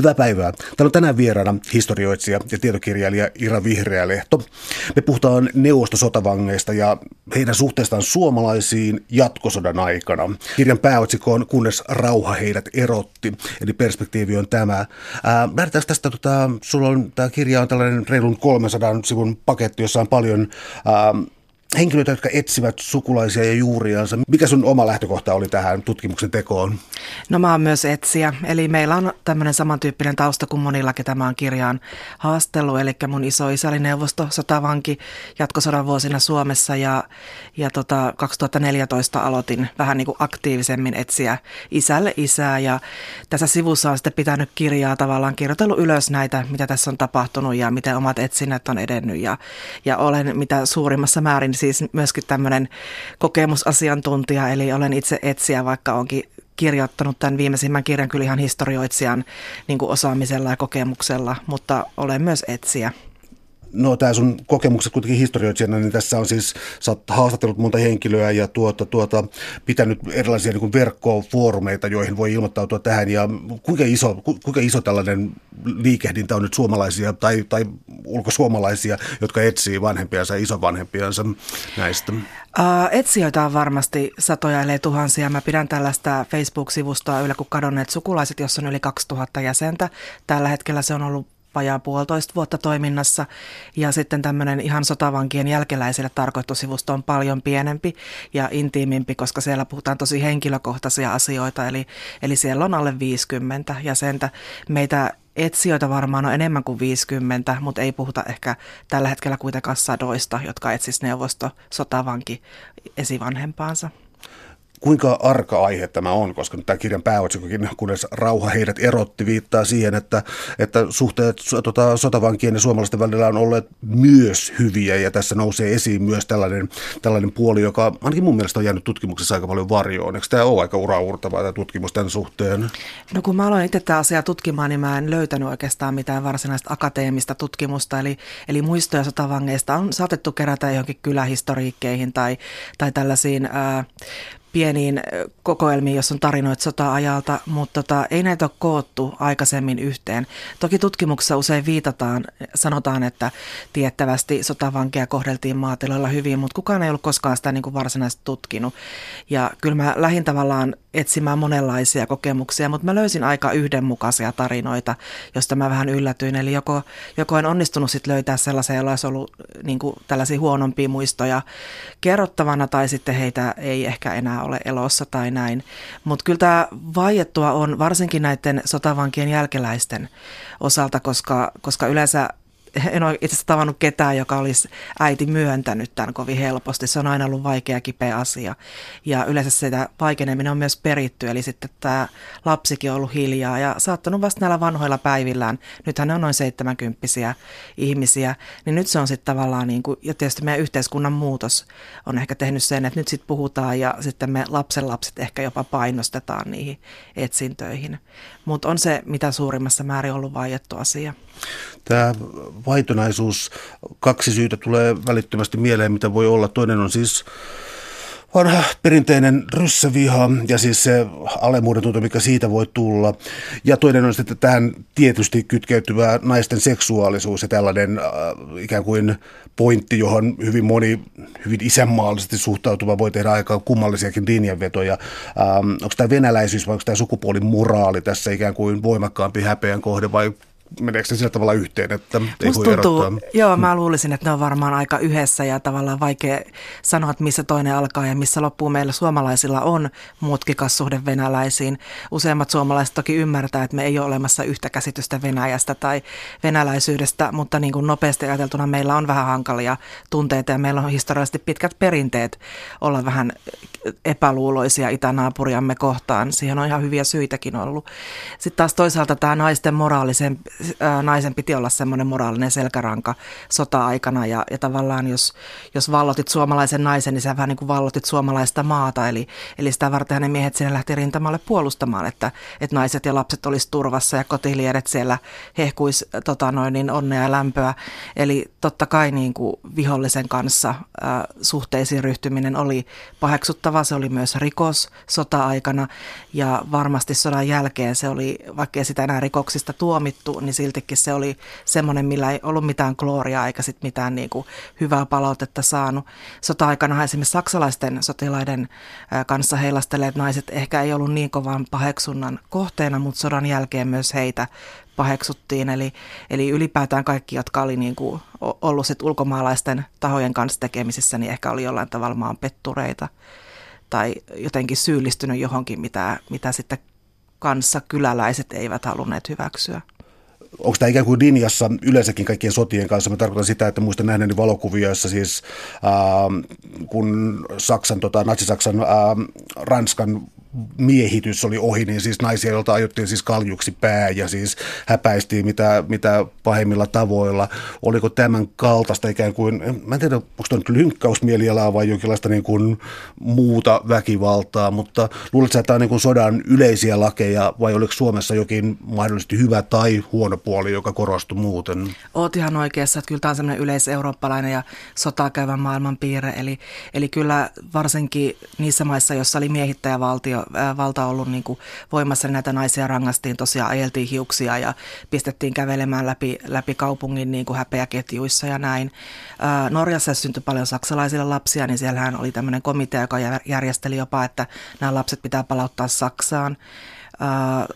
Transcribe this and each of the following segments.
Hyvää päivää. Täällä on tänään vieraana historioitsija ja tietokirjailija Ira Vihreälehto. Me puhutaan neuvostosotavangeista ja heidän suhteestaan suomalaisiin jatkosodan aikana. Kirjan pääotsikko on Kunnes rauha heidät erotti, eli perspektiivi on tämä. lähdetään tästä, tota, sulla on, tämä kirja on tällainen reilun 300 sivun paketti, jossa on paljon ää, henkilöitä, jotka etsivät sukulaisia ja juuriansa. Mikä sun oma lähtökohta oli tähän tutkimuksen tekoon? No mä oon myös etsiä. Eli meillä on tämmöinen samantyyppinen tausta kuin monilla, ketä mä oon kirjaan haastellut. Eli mun iso isä oli neuvosto sotavanki jatkosodan vuosina Suomessa ja, ja tota, 2014 aloitin vähän niin kuin aktiivisemmin etsiä isälle isää. Ja tässä sivussa on sitten pitänyt kirjaa tavallaan kirjoitellut ylös näitä, mitä tässä on tapahtunut ja miten omat etsinnät on edennyt. Ja, ja olen mitä suurimmassa määrin siis myöskin tämmöinen kokemusasiantuntija, eli olen itse etsiä, vaikka onkin kirjoittanut tämän viimeisimmän kirjan kyllä ihan historioitsijan niin osaamisella ja kokemuksella, mutta olen myös etsiä. No tämä sun kokemukset kuitenkin historioitsijana, niin tässä on siis, sä oot haastatellut monta henkilöä ja tuota, tuota, pitänyt erilaisia niin verkkofoorumeita, joihin voi ilmoittautua tähän. Ja kuinka iso, kuinka iso tällainen liikehdintä on nyt suomalaisia tai, tai ulkosuomalaisia, jotka etsii vanhempiansa ja isovanhempiansa näistä? Uh, etsijöitä on varmasti satoja ellei tuhansia. Mä pidän tällaista Facebook-sivustoa Yle kuin kadonneet sukulaiset, jossa on yli 2000 jäsentä. Tällä hetkellä se on ollut vajaa puolitoista vuotta toiminnassa. Ja sitten tämmöinen ihan sotavankien jälkeläisille tarkoitusivusto on paljon pienempi ja intiimimpi, koska siellä puhutaan tosi henkilökohtaisia asioita. Eli, eli siellä on alle 50 jäsentä. Meitä etsijöitä varmaan on enemmän kuin 50, mutta ei puhuta ehkä tällä hetkellä kuitenkaan sadoista, jotka etsis neuvosto sotavanki esivanhempaansa kuinka arka aihe tämä on, koska tämä kirjan pääotsikkokin, kunnes rauha heidät erotti, viittaa siihen, että, että suhteet tota, sotavankien ja suomalaisten välillä on olleet myös hyviä, ja tässä nousee esiin myös tällainen, tällainen puoli, joka ainakin mun mielestä on jäänyt tutkimuksessa aika paljon varjoon. Eikö tämä ole aika uraurtavaa tämä tutkimus tämän suhteen? No kun mä aloin itse tämä asia tutkimaan, niin mä en löytänyt oikeastaan mitään varsinaista akateemista tutkimusta, eli, eli muistoja sotavangeista on saatettu kerätä johonkin kylähistoriikkeihin tai, tai tällaisiin ää, pieniin kokoelmiin, jos on tarinoita sota-ajalta, mutta tota, ei näitä ole koottu aikaisemmin yhteen. Toki tutkimuksessa usein viitataan, sanotaan, että tiettävästi sotavankeja kohdeltiin maatiloilla hyvin, mutta kukaan ei ollut koskaan sitä niin kuin varsinaisesti tutkinut. Ja kyllä mä lähdin tavallaan etsimään monenlaisia kokemuksia, mutta mä löysin aika yhdenmukaisia tarinoita, josta mä vähän yllätyin. Eli joko, joko en onnistunut sit löytää sellaisia, joilla olisi ollut niin kuin tällaisia huonompia muistoja kerrottavana, tai sitten heitä ei ehkä enää ole elossa tai näin. Mutta kyllä tämä vaiettua on varsinkin näiden sotavankien jälkeläisten osalta, koska, koska yleensä en ole itse asiassa tavannut ketään, joka olisi äiti myöntänyt tämän kovin helposti. Se on aina ollut vaikea kipeä asia. Ja yleensä sitä vaikeneminen on myös peritty, eli sitten tämä lapsikin on ollut hiljaa ja saattanut vasta näillä vanhoilla päivillään. Nythän ne on noin 70 ihmisiä, niin nyt se on sitten tavallaan, niin kuin, ja tietysti meidän yhteiskunnan muutos on ehkä tehnyt sen, että nyt sitten puhutaan ja sitten me lapsenlapset ehkä jopa painostetaan niihin etsintöihin. Mutta on se mitä suurimmassa määrin ollut vaiettu asia. Tämä vaitonaisuus, kaksi syytä tulee välittömästi mieleen, mitä voi olla. Toinen on siis vanha perinteinen ryssäviha ja siis se alemuuden tunto, mikä siitä voi tulla. Ja toinen on sitten tähän tietysti kytkeytyvä naisten seksuaalisuus ja tällainen äh, ikään kuin pointti, johon hyvin moni hyvin isänmaallisesti suhtautuva voi tehdä aika kummallisiakin linjanvetoja. Ähm, onko tämä venäläisyys vai onko tämä sukupuolimoraali tässä ikään kuin voimakkaampi häpeän kohde vai meneekö se sillä tavalla yhteen, että ei Musta voi tuntuu, erottaa? Joo, mä luulisin, että ne on varmaan aika yhdessä ja tavallaan vaikea sanoa, että missä toinen alkaa ja missä loppuu. Meillä suomalaisilla on mutkikas suhde venäläisiin. Useimmat suomalaiset toki ymmärtää, että me ei ole olemassa yhtä käsitystä Venäjästä tai venäläisyydestä, mutta niin kuin nopeasti ajateltuna meillä on vähän hankalia tunteita ja meillä on historiallisesti pitkät perinteet olla vähän epäluuloisia itänaapuriamme kohtaan. Siihen on ihan hyviä syitäkin ollut. Sitten taas toisaalta tämä naisten moraalisen naisen piti olla semmoinen moraalinen selkäranka sota-aikana. Ja, ja tavallaan jos, jos vallotit suomalaisen naisen, niin sä vähän niin kuin vallotit suomalaista maata, eli, eli sitä varten hänen miehet sinne lähti rintamalle puolustamaan, että, että naiset ja lapset olisi turvassa ja kotiliedet siellä hehkuisi tota noin, niin onnea ja lämpöä. Eli totta kai niin kuin vihollisen kanssa ää, suhteisiin ryhtyminen oli paheksuttava, se oli myös rikos sota-aikana. Ja varmasti sodan jälkeen se oli, vaikka sitä enää rikoksista tuomittu, niin siltikin se oli semmoinen, millä ei ollut mitään gloriaa eikä sit mitään niin kuin hyvää palautetta saanut. Sota-aikana esimerkiksi saksalaisten sotilaiden kanssa heilastelleet naiset ehkä ei ollut niin kovan paheksunnan kohteena, mutta sodan jälkeen myös heitä paheksuttiin. Eli, eli ylipäätään kaikki, jotka oli niin kuin ollut sit ulkomaalaisten tahojen kanssa tekemisissä, niin ehkä oli jollain tavalla maan pettureita tai jotenkin syyllistynyt johonkin, mitä, mitä sitten kanssa kyläläiset eivät halunneet hyväksyä onko tämä ikään kuin linjassa yleensäkin kaikkien sotien kanssa? Mä tarkoitan sitä, että muistan nähneeni valokuvia, joissa siis ää, kun Saksan, tota, Natsi-Saksan, ää, Ranskan miehitys oli ohi, niin siis naisia, joilta ajuttiin siis kaljuksi pää ja siis häpäistiin mitä, mitä pahimmilla tavoilla. Oliko tämän kaltaista ikään kuin, mä en tiedä, onko tämä nyt lynkkausmielialaa vai jonkinlaista niin kuin muuta väkivaltaa, mutta luuletko että tämä on niin kuin sodan yleisiä lakeja vai oliko Suomessa jokin mahdollisesti hyvä tai huono puoli, joka korostui muuten? Oot ihan oikeassa, että kyllä tämä on semmoinen yleiseurooppalainen ja sotaa käyvän maailman piirre, eli, eli kyllä varsinkin niissä maissa, joissa oli miehittäjävaltio, valta ollut niin kuin voimassa, niin näitä naisia rangastiin tosiaan, ajeltiin hiuksia ja pistettiin kävelemään läpi, läpi kaupungin niin kuin häpeäketjuissa ja näin. Norjassa syntyi paljon saksalaisilla lapsia, niin siellähän oli tämmöinen komitea, joka järjesteli jopa, että nämä lapset pitää palauttaa Saksaan.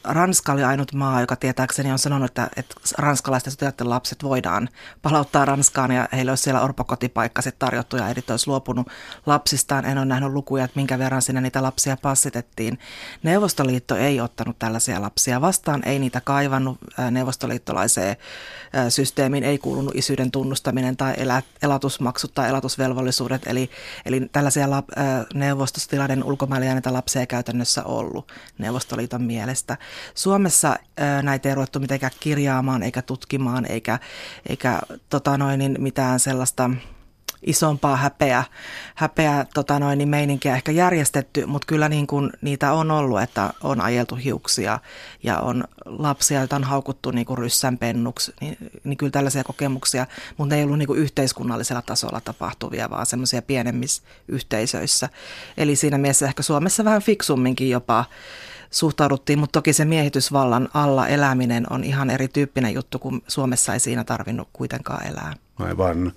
Ranska oli ainut maa, joka tietääkseni on sanonut, että, että ranskalaisten sotilaiden lapset voidaan palauttaa Ranskaan ja heille olisi siellä orpokotipaikka sitten tarjottu ja edit olisi luopunut lapsistaan. En ole nähnyt lukuja, että minkä verran sinne niitä lapsia passitettiin. Neuvostoliitto ei ottanut tällaisia lapsia vastaan, ei niitä kaivannut neuvostoliittolaiseen systeemiin, ei kuulunut isyyden tunnustaminen tai elatusmaksut tai elatusvelvollisuudet. Eli, eli tällaisia lap, neuvostostilaiden ulkomaille jääneitä lapsia ei käytännössä ollut Neuvostoliiton mielestä. Suomessa näitä ei ruvettu mitenkään kirjaamaan eikä tutkimaan eikä, eikä tota noin, niin mitään sellaista isompaa häpeä, häpeä tota noin, niin meininkiä ehkä järjestetty, mutta kyllä niin kuin niitä on ollut, että on ajeltu hiuksia ja on lapsia, joita on haukuttu niin kuin ryssänpennuksi, niin, niin kyllä tällaisia kokemuksia, mutta ne ei ollut niin kuin yhteiskunnallisella tasolla tapahtuvia, vaan semmoisia pienemmissä yhteisöissä. Eli siinä mielessä ehkä Suomessa vähän fiksumminkin jopa suhtauduttiin, mutta toki se miehitysvallan alla eläminen on ihan erityyppinen juttu, kun Suomessa ei siinä tarvinnut kuitenkaan elää. Aivan.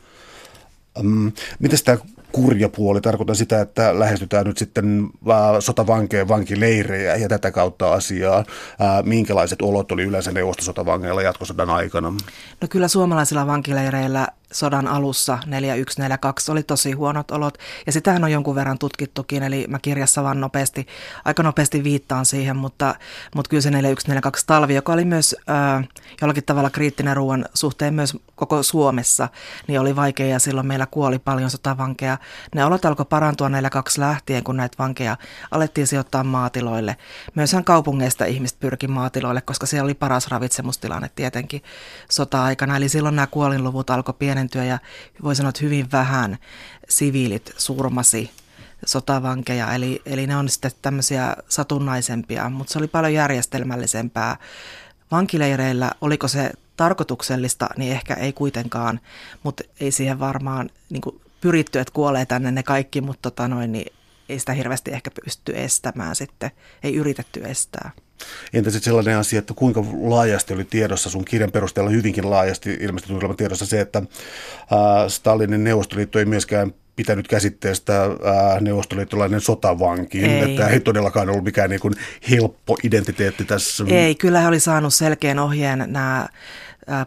Um, miten tämä kurjapuoli? Tarkoitan sitä, että lähestytään nyt sitten sotavankeen vankileirejä ja tätä kautta asiaa. Minkälaiset olot oli yleensä neuvostosotavangeilla jatkosodan aikana? No kyllä suomalaisilla vankileireillä sodan alussa 4142 oli tosi huonot olot ja sitähän on jonkun verran tutkittukin, eli mä kirjassa vaan nopeasti, aika nopeasti viittaan siihen, mutta, mutta kyllä se 4142 talvi, joka oli myös äh, jollakin tavalla kriittinen ruoan suhteen myös koko Suomessa, niin oli vaikea ja silloin meillä kuoli paljon sotavankeja. Ne olot alkoi parantua 42 lähtien, kun näitä vankeja alettiin sijoittaa maatiloille. Myöshän kaupungeista ihmiset pyrki maatiloille, koska siellä oli paras ravitsemustilanne tietenkin sota-aikana, eli silloin nämä kuolinluvut alkoi pienentyä ja voi sanoa, että hyvin vähän siviilit surmasi sotavankeja, eli, eli ne on sitten tämmöisiä satunnaisempia, mutta se oli paljon järjestelmällisempää. Vankileireillä, oliko se tarkoituksellista, niin ehkä ei kuitenkaan, mutta ei siihen varmaan niin kuin pyritty, että kuolee tänne ne kaikki, mutta tota noin, niin ei sitä hirveästi ehkä pysty estämään sitten, ei yritetty estää. Entä sitten sellainen asia, että kuinka laajasti oli tiedossa, sun kirjan perusteella hyvinkin laajasti ilmeisesti tuli tiedossa se, että Stalinin Neuvostoliitto ei myöskään pitänyt käsitteestä ää, neuvostoliittolainen sotavanki. Ei. Että ei todellakaan ollut mikään niin kuin helppo identiteetti tässä. Ei, kyllä he oli saanut selkeän ohjeen nämä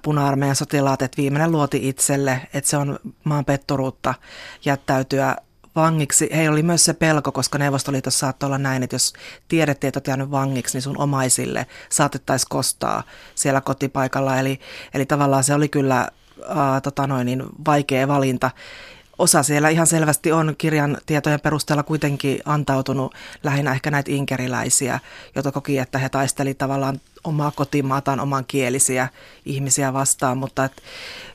puna-armeijan sotilaat, että viimeinen luoti itselle, että se on maan petturuutta jättäytyä vangiksi. Heillä oli myös se pelko, koska Neuvostoliitossa saattoi olla näin, että jos tiedettiin, että olet jäänyt vangiksi, niin sun omaisille saatettaisiin kostaa siellä kotipaikalla. Eli, eli tavallaan se oli kyllä ää, tota noin, niin vaikea valinta osa siellä ihan selvästi on kirjan tietojen perusteella kuitenkin antautunut lähinnä ehkä näitä inkeriläisiä, jotka koki, että he taisteli tavallaan omaa kotimaataan, oman kielisiä ihmisiä vastaan, mutta et,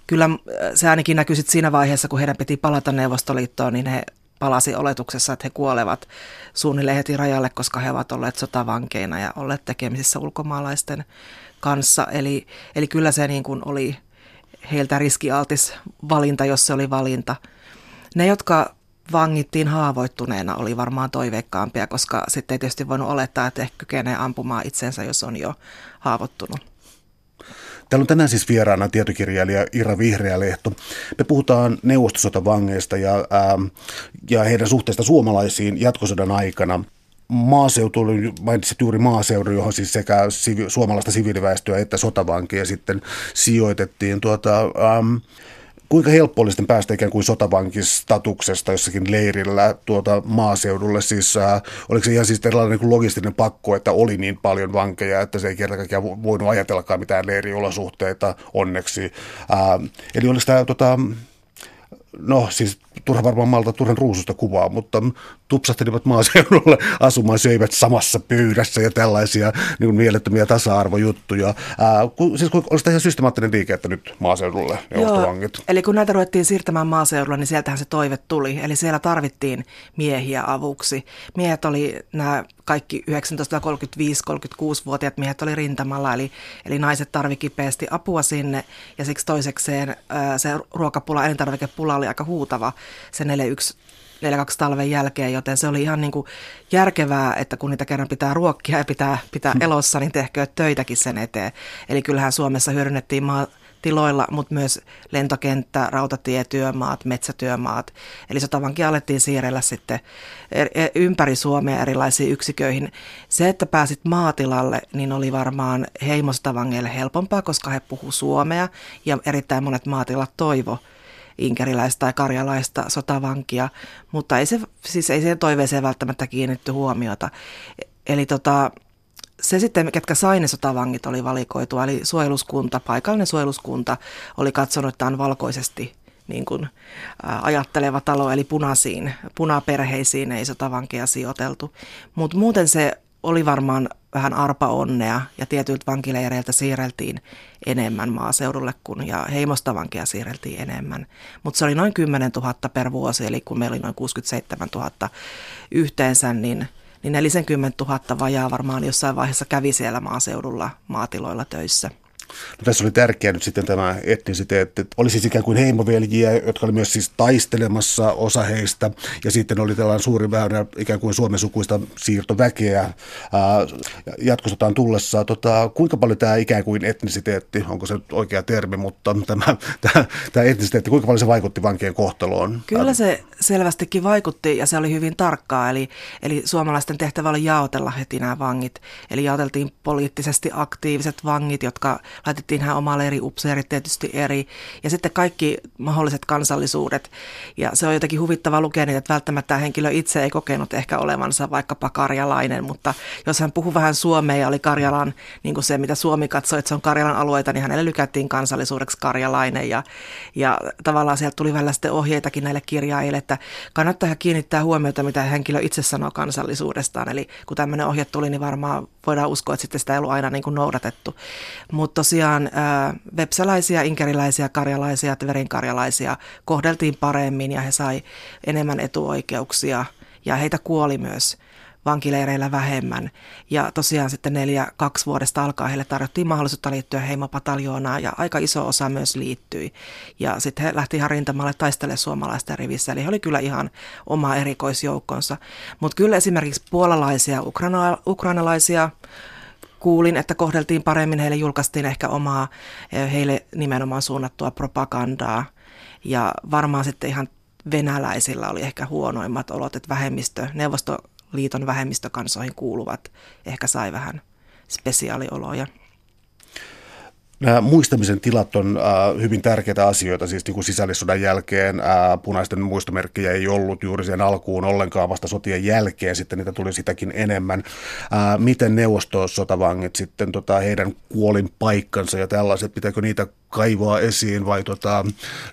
kyllä se ainakin näkyy siinä vaiheessa, kun heidän piti palata Neuvostoliittoon, niin he palasi oletuksessa, että he kuolevat suunnilleen heti rajalle, koska he ovat olleet sotavankeina ja olleet tekemisissä ulkomaalaisten kanssa. Eli, eli kyllä se niin kuin oli heiltä riskialtis valinta, jos se oli valinta. Ne, jotka vangittiin haavoittuneena, oli varmaan toiveikkaampia, koska sitten ei tietysti voinut olettaa, että ehkä kykenee ampumaan itsensä, jos on jo haavoittunut. Täällä on tänään siis vieraana tietokirjailija Ira Vihreälehto. Me puhutaan neuvostosotavangeista ja, ää, ja heidän suhteesta suomalaisiin jatkosodan aikana. Maaseutu, mainitsit juuri maaseudun, johon siis sekä sivi, suomalaista siviiliväestöä että sotavankeja sitten sijoitettiin. Tuota, ähm, kuinka helppo oli sitten päästä ikään kuin sotavankistatuksesta jossakin leirillä tuota maaseudulle? Siis äh, oliko se ihan siis erilainen niin logistinen pakko, että oli niin paljon vankeja, että se ei kerta kaikkiaan voinut ajatellakaan mitään leiriolosuhteita onneksi. Äh, eli oliko tämä tota, no siis turha varmaan malta turhan ruususta kuvaa, mutta tupsahtelivat maaseudulle asumaan, söivät samassa pöydässä ja tällaisia niin kuin mielettömiä tasa-arvojuttuja. Ää, ku, siis olisi ihan systemaattinen liike, että nyt maaseudulle Joo, eli kun näitä ruvettiin siirtämään maaseudulla, niin sieltähän se toive tuli. Eli siellä tarvittiin miehiä avuksi. Miehet oli nämä kaikki 1935-36-vuotiaat miehet oli rintamalla, eli, eli naiset tarvi kipeästi apua sinne. Ja siksi toisekseen ää, se ruokapula, elintarvikepula oli aika huutava se 41 42 talven jälkeen, joten se oli ihan niin kuin järkevää, että kun niitä kerran pitää ruokkia ja pitää, pitää hmm. elossa, niin tehkö töitäkin sen eteen. Eli kyllähän Suomessa hyödynnettiin maatiloilla, mutta myös lentokenttä, rautatietyömaat, metsätyömaat. Eli sotavankin alettiin siirrellä sitten e, ympäri Suomea erilaisiin yksiköihin. Se, että pääsit maatilalle, niin oli varmaan heimostavangeille helpompaa, koska he puhu suomea ja erittäin monet maatilat toivo – inkeriläistä tai karjalaista sotavankia, mutta ei se, siis ei siihen toiveeseen välttämättä kiinnitty huomiota. Eli tota, se sitten, ketkä sai ne sotavangit, oli valikoitu, eli suojeluskunta, paikallinen suojeluskunta oli katsonut, että on valkoisesti niin kuin, ä, ajatteleva talo, eli punaisiin, punaperheisiin ei sotavankeja sijoiteltu. Mutta muuten se oli varmaan vähän arpa onnea ja tietyiltä vankileireiltä siirreltiin enemmän maaseudulle kuin ja heimostavankia siirreltiin enemmän. Mutta se oli noin 10 000 per vuosi, eli kun meillä oli noin 67 000 yhteensä, niin, niin 40 000 vajaa varmaan jossain vaiheessa kävi siellä maaseudulla maatiloilla töissä. No, tässä oli tärkeää nyt sitten tämä etnisiteetti. Oli siis ikään kuin heimoveljiä, jotka oli myös siis taistelemassa osa heistä. Ja sitten oli tällainen suuri väylä ikään kuin suomen sukuista siirtoväkeä jatkosotaan tullessa. Tota, kuinka paljon tämä ikään kuin etnisiteetti, onko se oikea termi, mutta tämä, tämä, tämä etnisiteetti, kuinka paljon se vaikutti vankien kohtaloon? Kyllä se selvästikin vaikutti ja se oli hyvin tarkkaa. Eli, eli suomalaisten tehtävä oli jaotella heti nämä vangit. Eli jaoteltiin poliittisesti aktiiviset vangit, jotka laitettiin hän oma leiri, upseerit tietysti eri ja sitten kaikki mahdolliset kansallisuudet. Ja se on jotenkin huvittava lukea niitä, että välttämättä henkilö itse ei kokenut ehkä olevansa vaikkapa karjalainen, mutta jos hän puhuu vähän suomea ja oli Karjalan, niin kuin se mitä Suomi katsoi, että se on Karjalan alueita, niin hänelle lykättiin kansallisuudeksi karjalainen ja, ja tavallaan sieltä tuli välillä sitten ohjeitakin näille kirjaajille, että kannattaa kiinnittää huomiota, mitä henkilö itse sanoo kansallisuudestaan. Eli kun tämmöinen ohje tuli, niin varmaan voidaan uskoa, että sitten sitä ei ollut aina niin kuin noudatettu. Mutta tosiaan vepsäläisiä, inkeriläisiä, karjalaisia, verinkarjalaisia kohdeltiin paremmin ja he sai enemmän etuoikeuksia ja heitä kuoli myös vankileireillä vähemmän. Ja tosiaan sitten neljä, kaksi vuodesta alkaa heille tarjottiin mahdollisuutta liittyä heimopataljoonaan ja aika iso osa myös liittyi. Ja sitten he lähti ihan rintamalle taistelemaan suomalaisten rivissä, eli he oli kyllä ihan oma erikoisjoukkonsa. Mutta kyllä esimerkiksi puolalaisia, ukraina, ukrainalaisia, kuulin, että kohdeltiin paremmin, heille julkaistiin ehkä omaa, eh, heille nimenomaan suunnattua propagandaa. Ja varmaan sitten ihan venäläisillä oli ehkä huonoimmat olot, että vähemmistö, Neuvostoliiton vähemmistökansoihin kuuluvat ehkä sai vähän spesiaalioloja. Nämä muistamisen tilat on äh, hyvin tärkeitä asioita, siis niin kuin sisällissodan jälkeen äh, punaisten muistomerkkejä ei ollut juuri sen alkuun ollenkaan vasta sotien jälkeen, sitten niitä tuli sitäkin enemmän. Äh, miten neuvostosotavangit sitten, tota, heidän kuolin paikkansa ja tällaiset, pitääkö niitä kaivaa esiin vai tota,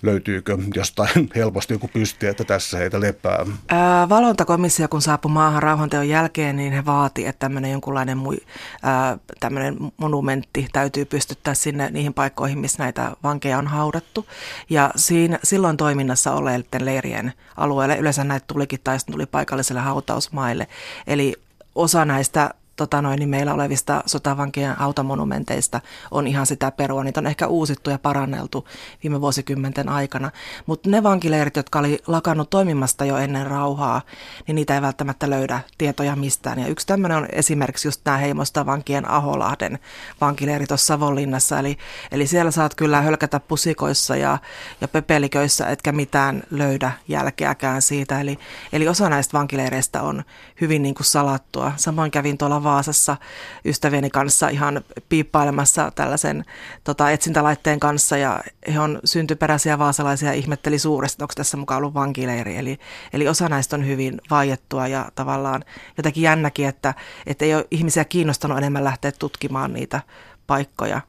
löytyykö jostain helposti joku pysti, että tässä heitä lepää? Ää, valvontakomissio, kun saapui maahan rauhanteon jälkeen, niin he vaati, että tämmöinen jonkunlainen mui, ää, tämmöinen monumentti täytyy pystyttää sinne niihin paikkoihin, missä näitä vankeja on haudattu. Ja siinä, silloin toiminnassa olleiden leirien alueelle yleensä näitä tulikin tai tuli paikalliselle hautausmaille. Eli osa näistä tota noin, niin meillä olevista sotavankien autamonumenteista on ihan sitä perua. Niitä on ehkä uusittu ja paranneltu viime vuosikymmenten aikana. Mutta ne vankileirit, jotka oli lakannut toimimasta jo ennen rauhaa, niin niitä ei välttämättä löydä tietoja mistään. Ja yksi tämmöinen on esimerkiksi just nämä heimosta vankien Aholahden vankileiri tuossa Savonlinnassa. Eli, eli siellä saat kyllä hölkätä pusikoissa ja, ja pepeliköissä, etkä mitään löydä jälkeäkään siitä. Eli, eli osa näistä vankileireistä on hyvin niin kuin salattua. Samoin kävin tuolla Vaasassa ystävieni kanssa ihan piippailemassa tällaisen tota, etsintälaitteen kanssa ja he on syntyperäisiä vaasalaisia ja ihmetteli suuresti, onko tässä mukaan ollut vankileiri. Eli, eli osa näistä on hyvin vaiettua ja tavallaan jotenkin jännäkin, että, että ei ole ihmisiä kiinnostanut enemmän lähteä tutkimaan niitä paikkoja.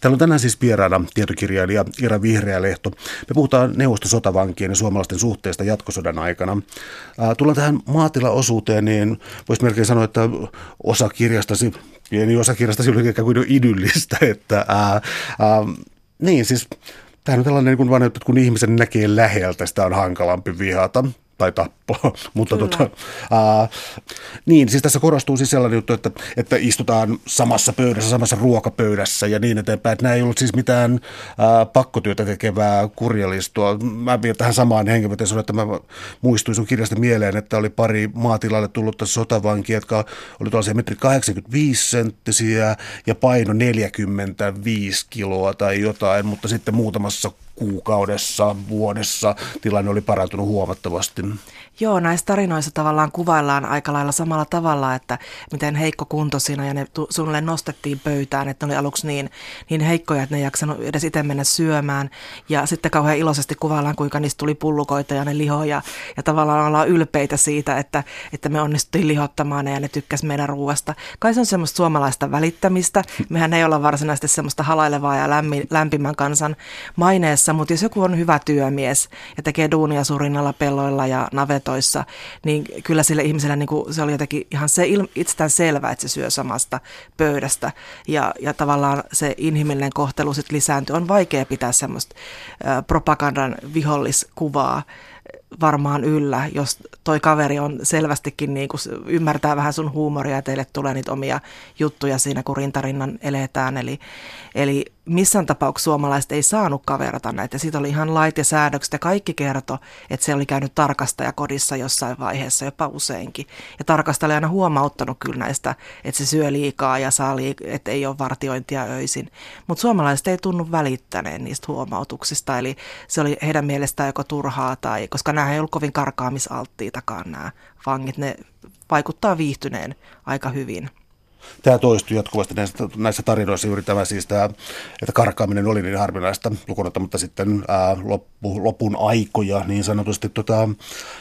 Täällä on tänään siis vieraana tietokirjailija Ira Vihreälehto. Me puhutaan neuvostosotavankien ja suomalaisten suhteesta jatkosodan aikana. Tullaan tähän maatilaosuuteen, niin voisi melkein sanoa, että osa kirjastasi, pieni osa kirjastasi oli ikään kuin idyllistä. Että, ää, ää, niin siis Tämä on tällainen, kun, vaan, että kun ihmisen näkee läheltä, sitä on hankalampi vihata tai tappoa. Mutta tota, ää, niin, siis tässä korostuu siis sellainen juttu, että, että istutaan samassa pöydässä, samassa ruokapöydässä ja niin eteenpäin. Että nämä ei ollut siis mitään ää, pakkotyötä tekevää kurjalistoa. Mä vielä tähän samaan hengenveteen että mä muistuin sun kirjasta mieleen, että oli pari maatilalle tullutta sotavankia, jotka oli tuollaisia metri 85 senttisiä ja paino 45 kiloa tai jotain, mutta sitten muutamassa kuukaudessa, vuodessa tilanne oli parantunut huomattavasti. Joo, näissä tarinoissa tavallaan kuvaillaan aika lailla samalla tavalla, että miten heikko kunto siinä ja ne suunnilleen nostettiin pöytään, että ne oli aluksi niin, niin heikkoja, että ne ei jaksanut edes itse mennä syömään. Ja sitten kauhean iloisesti kuvaillaan, kuinka niistä tuli pullukoita ja ne lihoja ja tavallaan ollaan ylpeitä siitä, että, että me onnistuttiin lihottamaan ne ja ne tykkäs meidän ruuasta. Kai se on semmoista suomalaista välittämistä. Mehän ei olla varsinaisesti semmoista halailevaa ja lämmin, lämpimän kansan maineessa, mutta jos joku on hyvä työmies ja tekee duunia surinnalla pelloilla ja navet navetoissa, niin kyllä sille ihmiselle niin kuin, se oli jotenkin ihan se itsestään selvä, että se syö samasta pöydästä ja, ja tavallaan se inhimillinen kohtelu sitten lisääntyy. On vaikea pitää semmoista propagandan viholliskuvaa varmaan yllä, jos toi kaveri on selvästikin niin kuin ymmärtää vähän sun huumoria ja teille tulee niitä omia juttuja siinä, kun rintarinnan eletään. Eli, eli missään tapauksessa suomalaiset ei saanut kaverata näitä. Siitä oli ihan lait ja säädökset ja kaikki kerto, että se oli käynyt tarkastajakodissa jossain vaiheessa, jopa useinkin. Ja tarkastaja aina huomauttanut kyllä näistä, että se syö liikaa ja saa liik- että ei ole vartiointia öisin. Mutta suomalaiset ei tunnu välittäneen niistä huomautuksista, eli se oli heidän mielestään joko turhaa tai, koska nämä ei ollut kovin karkaamisalttiitakaan nämä vangit, ne vaikuttaa viihtyneen aika hyvin. Tämä toistui jatkuvasti näissä, näissä tarinoissa juuri tämä siis tämä, että karkaaminen oli niin harvinaista lukunotta, mutta sitten ää, loppu, lopun aikoja niin sanotusti. Tota,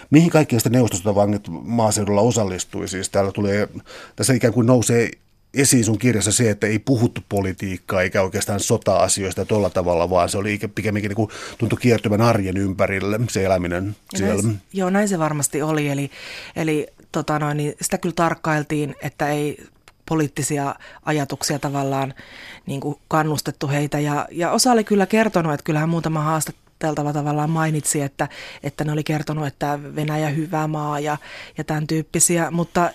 mihin kaikkien sitten neuvostosotavangit maaseudulla osallistui? Siis täällä tulee, tässä ikään kuin nousee esiin sun kirjassa se, että ei puhuttu politiikkaa eikä oikeastaan sota-asioista tuolla tavalla, vaan se oli pikemminkin niin kuin tuntui kiertymän arjen ympärille se eläminen siellä. Näin, joo, näin se varmasti oli. Eli, eli tota noin, niin sitä kyllä tarkkailtiin, että ei poliittisia ajatuksia tavallaan niin kuin kannustettu heitä. Ja, ja osa oli kyllä kertonut, että kyllähän muutama haastateltava tavallaan mainitsi, että, että ne oli kertonut, että Venäjä hyvä maa ja, ja tämän tyyppisiä, mutta...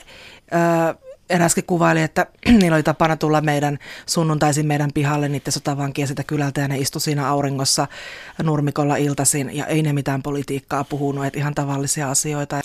Ää, eräskin kuvaili, että niillä oli tapana tulla meidän sunnuntaisin meidän pihalle niiden sotavankia sitä kylältä ja ne istu siinä auringossa nurmikolla iltaisin ja ei ne mitään politiikkaa puhunut, että ihan tavallisia asioita.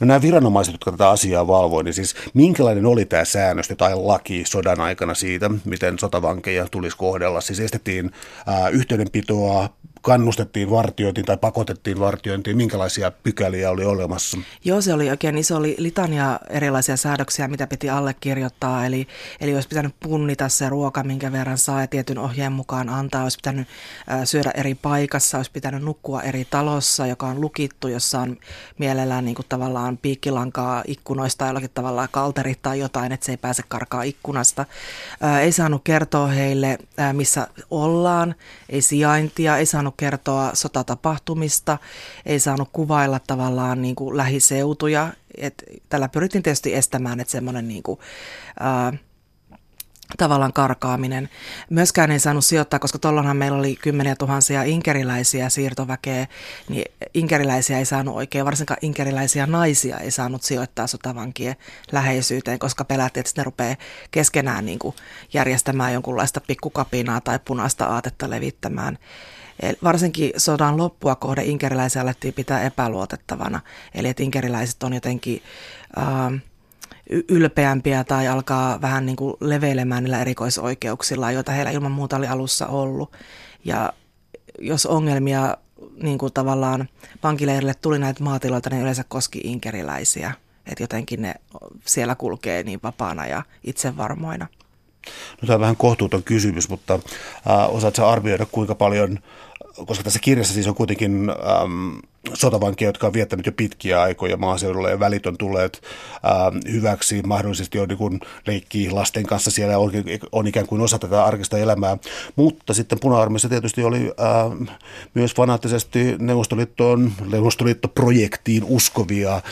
No nämä viranomaiset, jotka tätä asiaa valvoi, niin siis minkälainen oli tämä säännöstö tai laki sodan aikana siitä, miten sotavankeja tulisi kohdella? Siis estettiin ää, yhteydenpitoa kannustettiin vartiointiin tai pakotettiin vartiointiin? Minkälaisia pykäliä oli olemassa? Joo, se oli oikein iso oli litania erilaisia säädöksiä, mitä piti allekirjoittaa. Eli, eli olisi pitänyt punnita se ruoka, minkä verran saa ja tietyn ohjeen mukaan antaa. Olisi pitänyt syödä eri paikassa, olisi pitänyt nukkua eri talossa, joka on lukittu, jossa on mielellään niin kuin tavallaan piikkilankaa ikkunoista jollakin tavalla kalterit tai jotain, että se ei pääse karkaa ikkunasta. Ei saanut kertoa heille, missä ollaan, ei sijaintia, ei saanut kertoa sotatapahtumista, ei saanut kuvailla tavallaan niin kuin lähiseutuja. Et tällä pyrittiin tietysti estämään, että semmoinen niin kuin, ää, tavallaan karkaaminen. Myöskään ei saanut sijoittaa, koska tuolloinhan meillä oli kymmeniä tuhansia inkeriläisiä siirtoväkeä, niin inkeriläisiä ei saanut oikein, varsinkaan inkeriläisiä naisia ei saanut sijoittaa sotavankien läheisyyteen, koska pelättiin, että ne rupeaa keskenään niin kuin järjestämään jonkunlaista pikkukapinaa tai punaista aatetta levittämään. Varsinkin sodan loppua kohde inkeriläisiä alettiin pitää epäluotettavana, eli että inkeriläiset on jotenkin... Äh, ylpeämpiä tai alkaa vähän niin kuin leveilemään niillä erikoisoikeuksilla, joita heillä ilman muuta oli alussa ollut. Ja jos ongelmia niin kuin tavallaan vankileirille tuli näitä maatiloilta, niin yleensä koski inkeriläisiä. Että jotenkin ne siellä kulkee niin vapaana ja itsevarmoina. No, tämä on vähän kohtuuton kysymys, mutta äh, osaatko arvioida, kuinka paljon, koska tässä kirjassa siis on kuitenkin ähm, sotavankia, jotka on viettänyt jo pitkiä aikoja maaseudulla ja välit on tulleet äh, hyväksi, mahdollisesti on niin leikkii lasten kanssa siellä, on, on ikään kuin osa tätä arkista elämää. Mutta sitten puna-armeissa tietysti oli äh, myös fanaattisesti Neuvostoliittoon, Neuvostoliittoprojektiin uskovia, äh,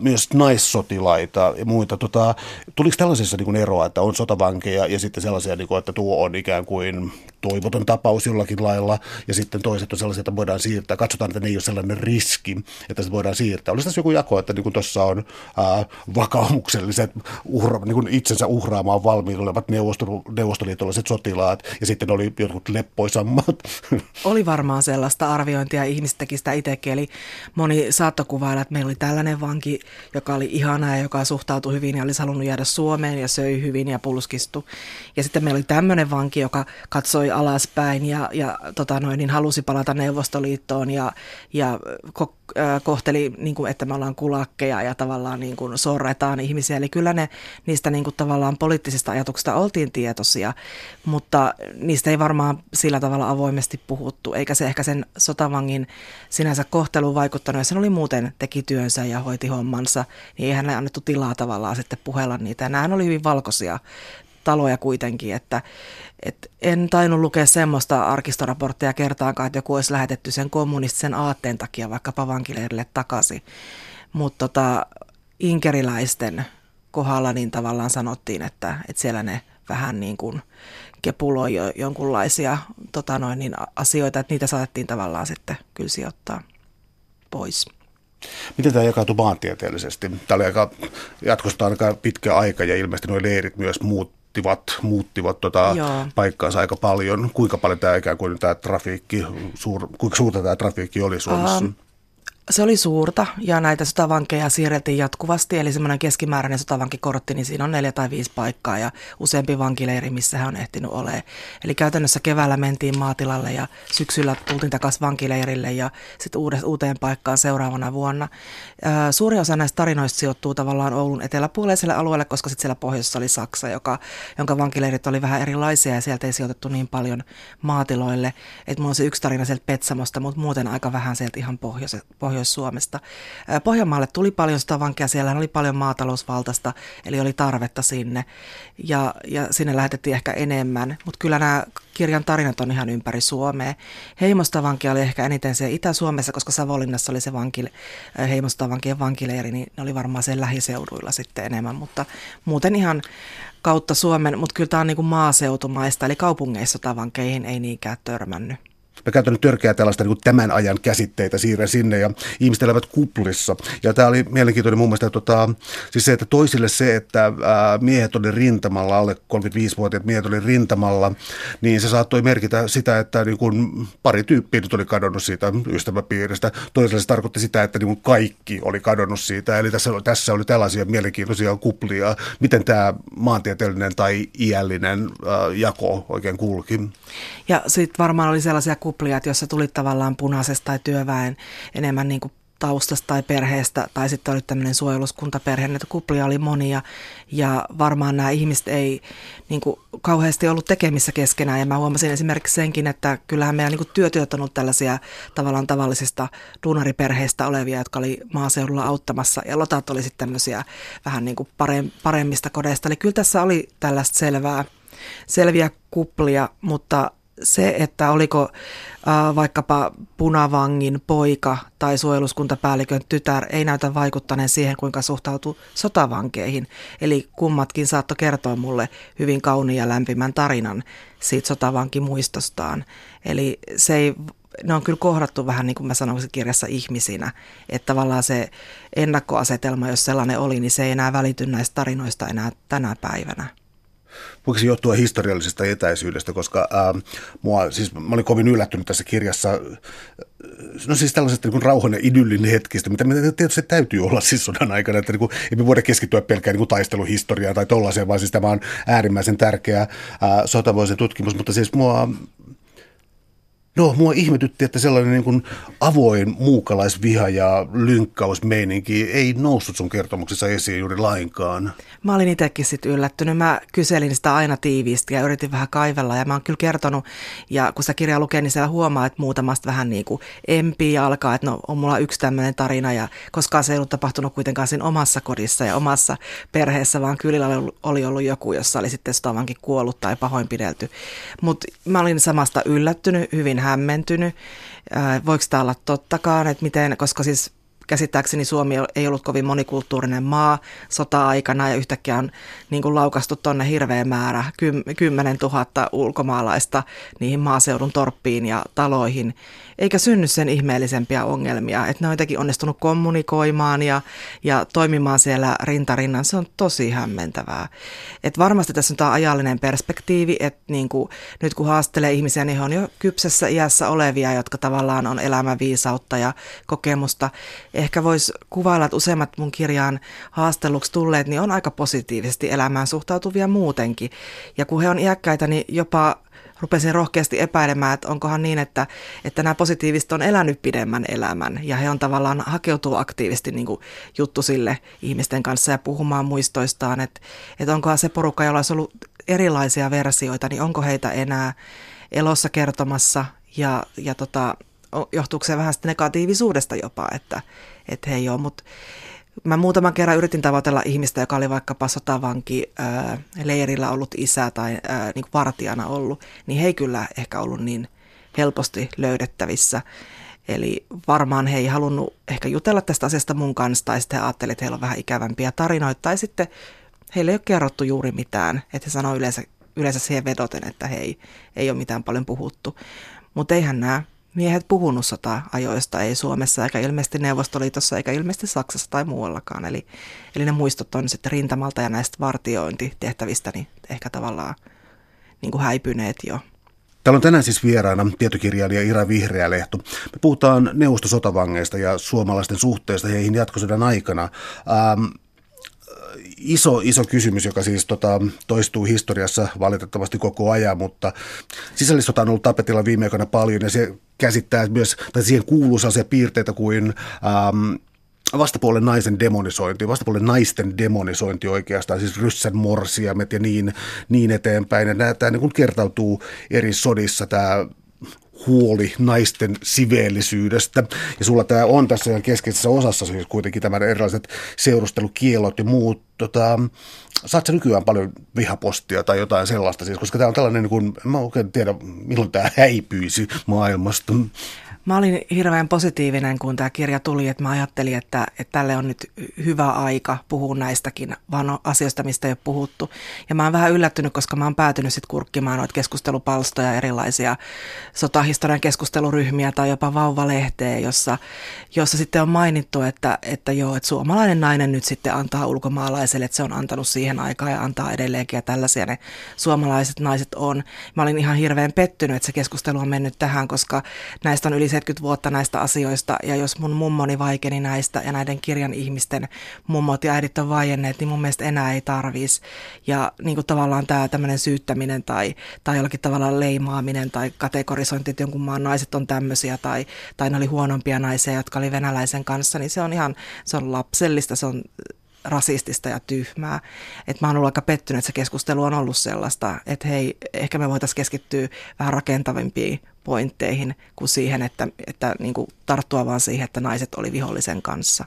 myös naissotilaita ja muita. Tota, tuliko tällaisessa niin kuin eroa, että on sotavankeja ja sitten sellaisia, niin kuin, että tuo on ikään kuin toivoton tapaus jollakin lailla ja sitten toiset on sellaisia, että voidaan siirtää. Katsotaan, että ne ei ole sellainen riski, että se voidaan siirtää. Olisi tässä joku jako, että niin tuossa on ää, vakaumukselliset uhra, niin kuin itsensä uhraamaan valmiit olevat neuvostoliittolaiset sotilaat ja sitten oli jotkut leppoisammat. Oli varmaan sellaista arviointia, ihmiset teki sitä itsekin, eli moni saattoi kuvailla, että meillä oli tällainen vanki, joka oli ihana ja joka suhtautui hyvin ja olisi halunnut jäädä Suomeen ja söi hyvin ja pulskistui. Ja sitten meillä oli tämmöinen vanki, joka katsoi alaspäin ja, ja tota noin, niin halusi palata Neuvostoliittoon ja, ja ko- kohteli, niin kuin, että me ollaan kulakkeja ja tavallaan niin kuin sorretaan ihmisiä. Eli kyllä ne niistä niin kuin, tavallaan poliittisista ajatuksista oltiin tietoisia, mutta niistä ei varmaan sillä tavalla avoimesti puhuttu, eikä se ehkä sen sotavangin sinänsä kohteluun vaikuttanut. Ja sen oli muuten teki työnsä ja hoiti hommansa, niin eihän ne annettu tilaa tavallaan sitten puhella niitä. Ja nämä oli hyvin valkoisia taloja kuitenkin, että et en tainnut lukea semmoista arkistoraporttia kertaakaan, että joku olisi lähetetty sen kommunistisen aatteen takia vaikkapa vankileirille takaisin. Mutta tota, inkeriläisten kohdalla niin tavallaan sanottiin, että, että siellä ne vähän niin kuin kepuloi jo jonkunlaisia tota noin, niin asioita, että niitä saatettiin tavallaan sitten kyllä sijoittaa pois. Miten tämä jakautui maantieteellisesti? Aika, jatkosta aika pitkä aika ja ilmeisesti nuo leirit myös muut, muuttivat, muuttivat tota paikkaansa aika paljon. Kuinka paljon tämä ikään kuin tämä trafiikki, suur, kuinka suurta tämä trafiikki oli Suomessa? Um, se oli suurta ja näitä sotavankeja siirrettiin jatkuvasti, eli semmoinen keskimääräinen sotavankikortti, niin siinä on neljä tai viisi paikkaa ja useampi vankileiri, missä hän on ehtinyt olemaan. Eli käytännössä keväällä mentiin maatilalle ja syksyllä tultiin takaisin vankileirille ja sitten uuteen paikkaan seuraavana vuonna. Suuri osa näistä tarinoista sijoittuu tavallaan Oulun eteläpuoleiselle alueelle, koska sitten siellä pohjoisessa oli Saksa, joka, jonka vankileirit oli vähän erilaisia ja sieltä ei sijoitettu niin paljon maatiloille. Että mulla on se yksi tarina sieltä Petsamosta, mutta muuten aika vähän sieltä ihan pohjois- Pohjois-Suomesta. Pohjanmaalle tuli paljon sitä vankia, siellä oli paljon maatalousvaltaista, eli oli tarvetta sinne ja, ja sinne lähetettiin ehkä enemmän, mutta kyllä nämä kirjan tarinat on ihan ympäri Suomea. Heimostavanki oli ehkä eniten se Itä-Suomessa, koska Savonlinnassa oli se vankil, heimostavankien vankileiri, niin ne oli varmaan sen lähiseuduilla sitten enemmän, mutta muuten ihan kautta Suomen, mutta kyllä tämä on niin kuin maaseutumaista, eli kaupungeissa tavankeihin ei niinkään törmännyt. Mä käytän nyt törkeää tällaista niin tämän ajan käsitteitä, siirrän sinne ja ihmiset elävät kuplissa. Ja tämä oli mielenkiintoinen mun mielestä, tota, siis se, että toisille se, että ää, miehet oli rintamalla, alle 35-vuotiaat miehet oli rintamalla, niin se saattoi merkitä sitä, että niin kuin pari tyyppiä nyt oli kadonnut siitä ystäväpiiristä. Toiselle se tarkoitti sitä, että niin kuin kaikki oli kadonnut siitä. Eli tässä, tässä oli tällaisia mielenkiintoisia kuplia. Miten tämä maantieteellinen tai iällinen ää, jako oikein kulki? Ja sitten varmaan oli sellaisia kuplia, jossa tuli tavallaan punaisesta tai työväen enemmän niin kuin taustasta tai perheestä, tai sitten oli tämmöinen suojeluskuntaperhe, näitä kuplia oli monia, ja varmaan nämä ihmiset ei niin kuin, kauheasti ollut tekemissä keskenään, ja mä huomasin esimerkiksi senkin, että kyllähän meillä niin työtyöt on ollut tällaisia tavallaan tavallisista duunariperheistä olevia, jotka oli maaseudulla auttamassa, ja lotat oli sitten tämmöisiä vähän niin kuin paremmista kodeista, eli kyllä tässä oli tällaista selvää, selviä kuplia, mutta se, että oliko äh, vaikkapa punavangin poika tai suojeluskuntapäällikön tytär, ei näytä vaikuttaneen siihen, kuinka suhtautuu sotavankeihin. Eli kummatkin saattoi kertoa mulle hyvin kauniin ja lämpimän tarinan siitä sotavankimuistostaan. Eli se ei ne on kyllä kohdattu vähän niin kuin mä sanoisin kirjassa ihmisinä, että tavallaan se ennakkoasetelma, jos sellainen oli, niin se ei enää välity näistä tarinoista enää tänä päivänä voiko se johtua historiallisesta etäisyydestä, koska ää, mua, siis mä olin kovin yllättynyt tässä kirjassa, no siis tällaisesta niin rauhan ja idyllinen hetkistä, mitä tietysti se täytyy olla siis sodan aikana, että niin kuin, ei me voida keskittyä pelkään niin taisteluhistoriaan tai tollaiseen, vaan siis tämä on äärimmäisen tärkeä ää, sotavoisen tutkimus, mutta siis mua No, mua ihmetytti, että sellainen niin kuin avoin muukalaisviha ja lynkkausmeininki ei noussut sun kertomuksessa esiin juuri lainkaan. Mä olin itsekin sitten yllättynyt. Mä kyselin sitä aina tiiviisti ja yritin vähän kaivella ja mä oon kyllä kertonut. Ja kun sitä kirjaa lukee, niin siellä huomaa, että muutamasta vähän niin kuin empii ja alkaa, että no on mulla yksi tämmöinen tarina ja koskaan se ei ollut tapahtunut kuitenkaan siinä omassa kodissa ja omassa perheessä, vaan kyllä oli ollut joku, jossa oli sitten sotavankin kuollut tai pahoinpidelty. Mutta mä olin samasta yllättynyt, hyvin hämmentynyt. Voiko tämä olla tottakaan, että miten, koska siis käsittääkseni Suomi ei ollut kovin monikulttuurinen maa sota-aikana ja yhtäkkiä on niin kuin laukastu tuonne hirveä määrä, kymmenen tuhatta ulkomaalaista niihin maaseudun torppiin ja taloihin eikä synny sen ihmeellisempiä ongelmia. Että ne on jotenkin onnistunut kommunikoimaan ja, ja toimimaan siellä rintarinnan. Se on tosi hämmentävää. Et varmasti tässä on tämä ajallinen perspektiivi, että niin kuin, nyt kun haastelee ihmisiä, niin he on jo kypsessä iässä olevia, jotka tavallaan on elämäviisautta ja kokemusta. Ehkä voisi kuvailla, että useimmat mun kirjaan haasteluksi tulleet, niin on aika positiivisesti elämään suhtautuvia muutenkin. Ja kun he on iäkkäitä, niin jopa rupesin rohkeasti epäilemään, että onkohan niin, että, että nämä positiiviset on elänyt pidemmän elämän ja he on tavallaan hakeutuu aktiivisesti niin kuin sille ihmisten kanssa ja puhumaan muistoistaan, että, että onkohan se porukka, jolla olisi ollut erilaisia versioita, niin onko heitä enää elossa kertomassa ja, ja tota, johtuuko se vähän negatiivisuudesta jopa, että, että he ei ole, mutta Mä muutaman kerran yritin tavoitella ihmistä, joka oli vaikkapa sotavanki ää, leirillä ollut isä tai ää, niin kuin vartijana ollut, niin he ei kyllä ehkä ollut niin helposti löydettävissä. Eli varmaan he ei halunnut ehkä jutella tästä asiasta mun kanssa, tai sitten he ajattelivat, että heillä on vähän ikävämpiä tarinoita, tai sitten heille ei ole kerrottu juuri mitään, että he sanoo yleensä, yleensä siihen vedoten, että hei, ei ole mitään paljon puhuttu. Mutta eihän nämä miehet puhunut sota-ajoista, ei Suomessa eikä ilmeisesti Neuvostoliitossa eikä ilmeisesti Saksassa tai muuallakaan. Eli, eli ne muistot on sitten rintamalta ja näistä vartiointitehtävistä niin ehkä tavallaan niin kuin häipyneet jo. Täällä on tänään siis vieraana tietokirjailija Ira Vihreälehto. Me puhutaan neuvostosotavangeista ja suomalaisten suhteista heihin jatkosodan aikana. Ähm, iso, iso kysymys, joka siis tota, toistuu historiassa valitettavasti koko ajan, mutta sisällissota on ollut tapetilla viime aikoina paljon ja se käsittää myös, tai siihen kuuluu sellaisia piirteitä kuin ähm, vastapuolen naisen demonisointi, vastapuolen naisten demonisointi oikeastaan, siis ryssän morsiamet ja niin, niin eteenpäin. Ja tämä niin kertautuu eri sodissa, tämä huoli naisten siveellisyydestä. Ja sulla tämä on tässä ihan keskeisessä osassa siis kuitenkin tämä erilaiset seurustelukielot ja muut. Tota, saat sä nykyään paljon vihapostia tai jotain sellaista, siis, koska tämä on tällainen, niin kuin, mä oikein tiedä milloin tämä häipyisi maailmasta. Mä olin hirveän positiivinen, kun tämä kirja tuli, että mä ajattelin, että, että tälle on nyt hyvä aika puhua näistäkin vaan asioista, mistä ei ole puhuttu. Ja mä oon vähän yllättynyt, koska mä oon päätynyt sitten kurkkimaan noita keskustelupalstoja, erilaisia sotahistorian keskusteluryhmiä tai jopa vauvalehteä, jossa, jossa sitten on mainittu, että, että joo, että suomalainen nainen nyt sitten antaa ulkomaalaiselle, että se on antanut siihen aikaan ja antaa edelleenkin ja tällaisia ne suomalaiset naiset on. Mä olin ihan hirveän pettynyt, että se keskustelu on mennyt tähän, koska näistä on yli 70 vuotta näistä asioista ja jos mun mummoni vaikeni näistä ja näiden kirjan ihmisten mummot ja äidit on vaienneet, niin mun mielestä enää ei tarvis. Ja niin kuin tavallaan tämä tämmöinen syyttäminen tai, tai jollakin tavalla leimaaminen tai kategorisointi, että jonkun maan naiset on tämmöisiä tai, tai ne oli huonompia naisia, jotka oli venäläisen kanssa, niin se on ihan, se on lapsellista, se on rasistista ja tyhmää. Et mä oon ollut aika pettynyt, että se keskustelu on ollut sellaista, että hei, ehkä me voitaisiin keskittyä vähän rakentavimpiin pointteihin kuin siihen, että, että niin kuin tarttua vaan siihen, että naiset oli vihollisen kanssa.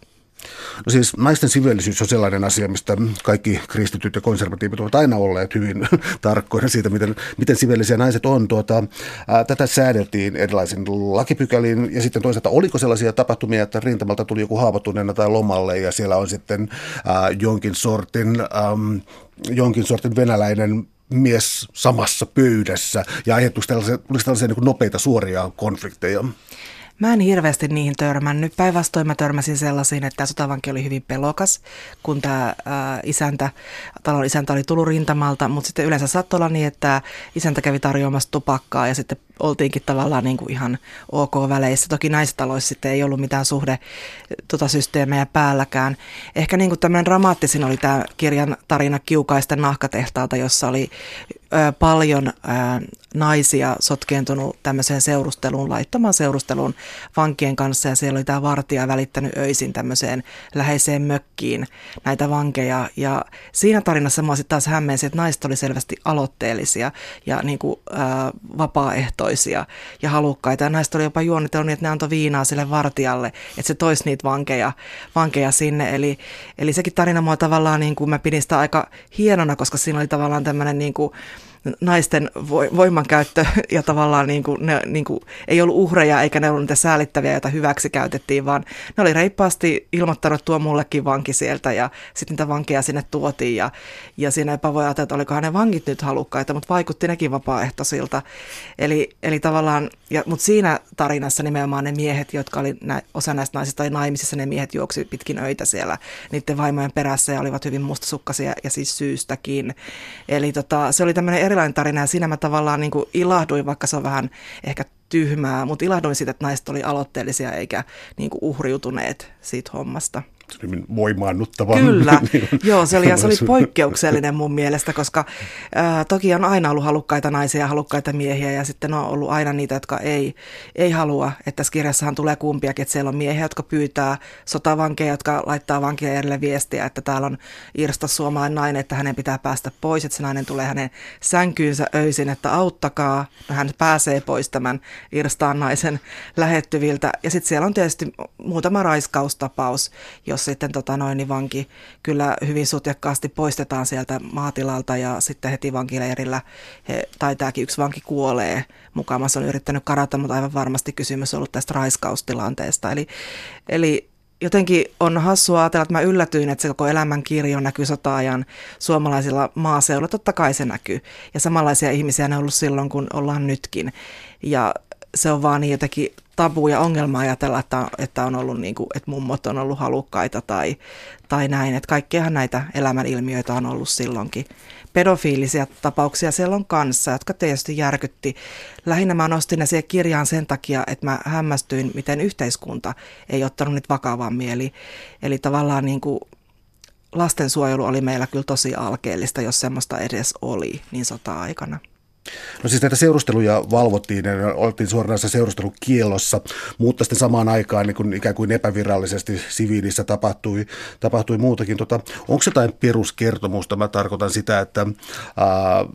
No siis naisten siveellisyys on sellainen asia, mistä kaikki kristityt ja konservatiivit ovat aina olleet hyvin tarkkoina siitä, miten, miten siveellisiä naiset on. Tuota, ää, tätä säädeltiin erilaisin lakipykäliin ja sitten toisaalta oliko sellaisia tapahtumia, että rintamalta tuli joku haavoittuneena tai lomalle ja siellä on sitten ää, jonkin sortin... Äm, jonkin sortin venäläinen mies samassa pöydässä ja aiheutuisi tällaisia, tällaisia niin nopeita suoria konflikteja? Mä en hirveästi niihin törmännyt. Päinvastoin mä törmäsin sellaisiin, että tämä sotavanki oli hyvin pelokas, kun tämä isäntä, talon isäntä oli tullut rintamalta, mutta sitten yleensä saattoi olla niin, että isäntä kävi tarjoamassa tupakkaa ja sitten oltiinkin tavallaan niin kuin ihan ok väleissä. Toki näissä taloissa sitten ei ollut mitään suhde tota systeemejä päälläkään. Ehkä niin kuin tämmöinen dramaattisin oli tämä kirjan tarina Kiukaisten nahkatehtaalta, jossa oli paljon naisia sotkeentunut tämmöiseen seurusteluun, laittomaan seurusteluun vankien kanssa ja siellä oli tämä vartija välittänyt öisin tämmöiseen läheiseen mökkiin näitä vankeja ja siinä tarinassa mä sitten taas hämmensin, että naiset oli selvästi aloitteellisia ja niin kuin, ää, vapaaehtoisia ja halukkaita. Ja naiset oli jopa juonnitellut niin, että ne antoi viinaa sille vartijalle, että se toisi niitä vankeja, vankeja sinne. Eli, eli sekin tarina mua tavallaan niin kuin mä pidin sitä aika hienona, koska siinä oli tavallaan tämmöinen niin kuin, naisten voimankäyttö ja tavallaan niin kuin ne niin kuin, ei ollut uhreja eikä ne ollut niitä säälittäviä, joita hyväksi käytettiin, vaan ne oli reippaasti ilmoittanut, tuo mullekin vanki sieltä ja sitten niitä vankeja sinne tuotiin ja, ja siinä jopa voi ajatella, että olikohan ne vankit nyt halukkaita, mutta vaikutti nekin vapaaehtoisilta. Eli, eli tavallaan, ja, mutta siinä tarinassa nimenomaan ne miehet, jotka oli, nä, osa näistä naisista oli naimisissa, ne miehet juoksi pitkin öitä siellä niiden vaimojen perässä ja olivat hyvin mustasukkaisia ja siis syystäkin. Eli tota, se oli tämmöinen erilainen tarina ja siinä mä tavallaan niin kuin ilahduin, vaikka se on vähän ehkä tyhmää, mutta ilahduin siitä, että naiset oli aloitteellisia eikä niin kuin uhriutuneet siitä hommasta voimaannuttava. Kyllä, niin joo, se oli, ja se oli poikkeuksellinen mun mielestä, koska ää, toki on aina ollut halukkaita naisia ja halukkaita miehiä, ja sitten on ollut aina niitä, jotka ei, ei halua, että tässä kirjassahan tulee kumpiakin, että siellä on miehiä, jotka pyytää sotavankeja, jotka laittaa vankien edelle viestiä, että täällä on Irsta suomalainen nainen, että hänen pitää päästä pois, että se nainen tulee hänen sänkyynsä öisin, että auttakaa, no hän pääsee pois tämän Irstaan naisen lähettyviltä, ja sitten siellä on tietysti muutama raiskaustapaus, jos sitten tota noin, niin vanki kyllä hyvin sutjakkaasti poistetaan sieltä maatilalta ja sitten heti vankileirillä, he, tai tämäkin yksi vanki kuolee mukamassa on yrittänyt karata, mutta aivan varmasti kysymys on ollut tästä raiskaustilanteesta. Eli, eli jotenkin on hassua ajatella, että mä yllätyin, että se koko elämän kirjo näkyy sota-ajan suomalaisilla maaseudulla. Totta kai se näkyy. Ja samanlaisia ihmisiä ne on ollut silloin, kun ollaan nytkin. Ja se on vaan niin jotenkin tabu ja ongelma ajatella, että, että on ollut niin kuin, että mummot on ollut halukkaita tai, tai näin. Että kaikkiahan näitä elämän ilmiöitä on ollut silloinkin. Pedofiilisia tapauksia siellä on kanssa, jotka tietysti järkytti. Lähinnä mä nostin ne siihen kirjaan sen takia, että mä hämmästyin, miten yhteiskunta ei ottanut nyt vakavaan mieli. Eli tavallaan niin kuin lastensuojelu oli meillä kyllä tosi alkeellista, jos semmoista edes oli niin sota-aikana. No siis näitä seurusteluja valvottiin ja oltiin suoranaisessa seurustelukielossa, mutta sitten samaan aikaan niin kuin ikään kuin epävirallisesti siviilissä tapahtui, tapahtui muutakin. Tota, onko jotain peruskertomusta? Mä tarkoitan sitä, että ää,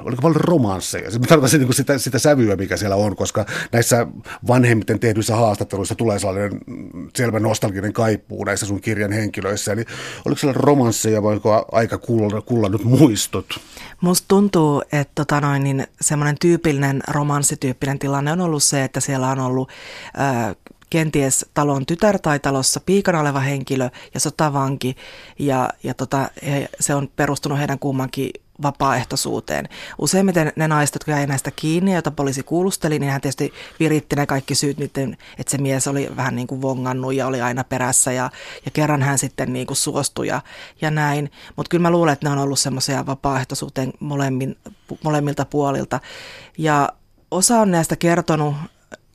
oliko paljon romansseja. Siis mä tarkoitan niin sitä, sitä sävyä, mikä siellä on, koska näissä vanhemmiten tehdyissä haastatteluissa tulee sellainen selvä nostalginen kaippuu näissä sun kirjan henkilöissä. Eli oliko siellä romansseja vai onko aika nyt muistot? Musta tuntuu, että tota noin, niin semmoinen tyypillinen romanssityyppinen tilanne on ollut se, että siellä on ollut äh, kenties talon tytär tai talossa piikana oleva henkilö ja sotavanki ja, ja tota, he, se on perustunut heidän kummankin vapaaehtoisuuteen. Useimmiten ne naiset, jotka jäi näistä kiinni, joita poliisi kuulusteli, niin hän tietysti viritti ne kaikki syyt, niiden, että se mies oli vähän niin kuin vongannut ja oli aina perässä ja, ja kerran hän sitten niin kuin suostui ja, ja näin. Mutta kyllä mä luulen, että ne on ollut semmoisia vapaaehtoisuuteen molemmin, molemmilta puolilta. Ja osa on näistä kertonut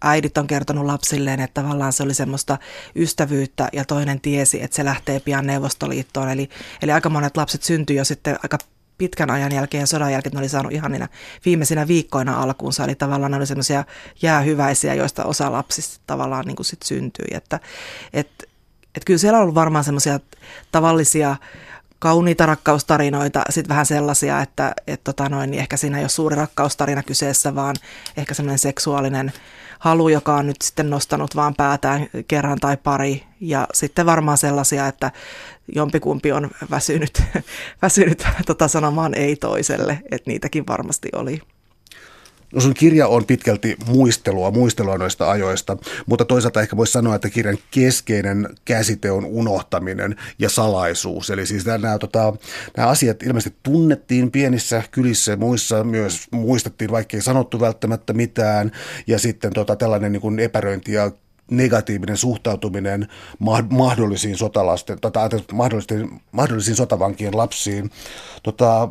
äidit on kertonut lapsilleen, että tavallaan se oli semmoista ystävyyttä ja toinen tiesi, että se lähtee pian Neuvostoliittoon. Eli, eli aika monet lapset syntyi jo sitten aika pitkän ajan jälkeen sodan jälkeen ne oli saanut ihan niinä viimeisinä viikkoina alkuunsa. Eli tavallaan ne oli semmoisia jäähyväisiä, joista osa lapsista tavallaan niin kuin sit syntyi. Että et, et kyllä siellä on ollut varmaan semmoisia tavallisia kauniita rakkaustarinoita, sitten vähän sellaisia, että et tota noin, niin ehkä siinä ei ole suuri rakkaustarina kyseessä, vaan ehkä semmoinen seksuaalinen halu, joka on nyt sitten nostanut vaan päätään kerran tai pari. Ja sitten varmaan sellaisia, että jompikumpi on väsynyt, väsynyt tota sanomaan ei toiselle, että niitäkin varmasti oli. No sun kirja on pitkälti muistelua, muistelua noista ajoista, mutta toisaalta ehkä voisi sanoa, että kirjan keskeinen käsite on unohtaminen ja salaisuus. Eli siis nämä, tota, nämä asiat ilmeisesti tunnettiin pienissä kylissä ja muissa myös muistettiin, vaikkei sanottu välttämättä mitään. Ja sitten tota, tällainen niin kuin epäröinti ja negatiivinen suhtautuminen mahdollisiin sotalasten, tota, mahdollisiin, mahdollisiin sotavankien lapsiin. Tota,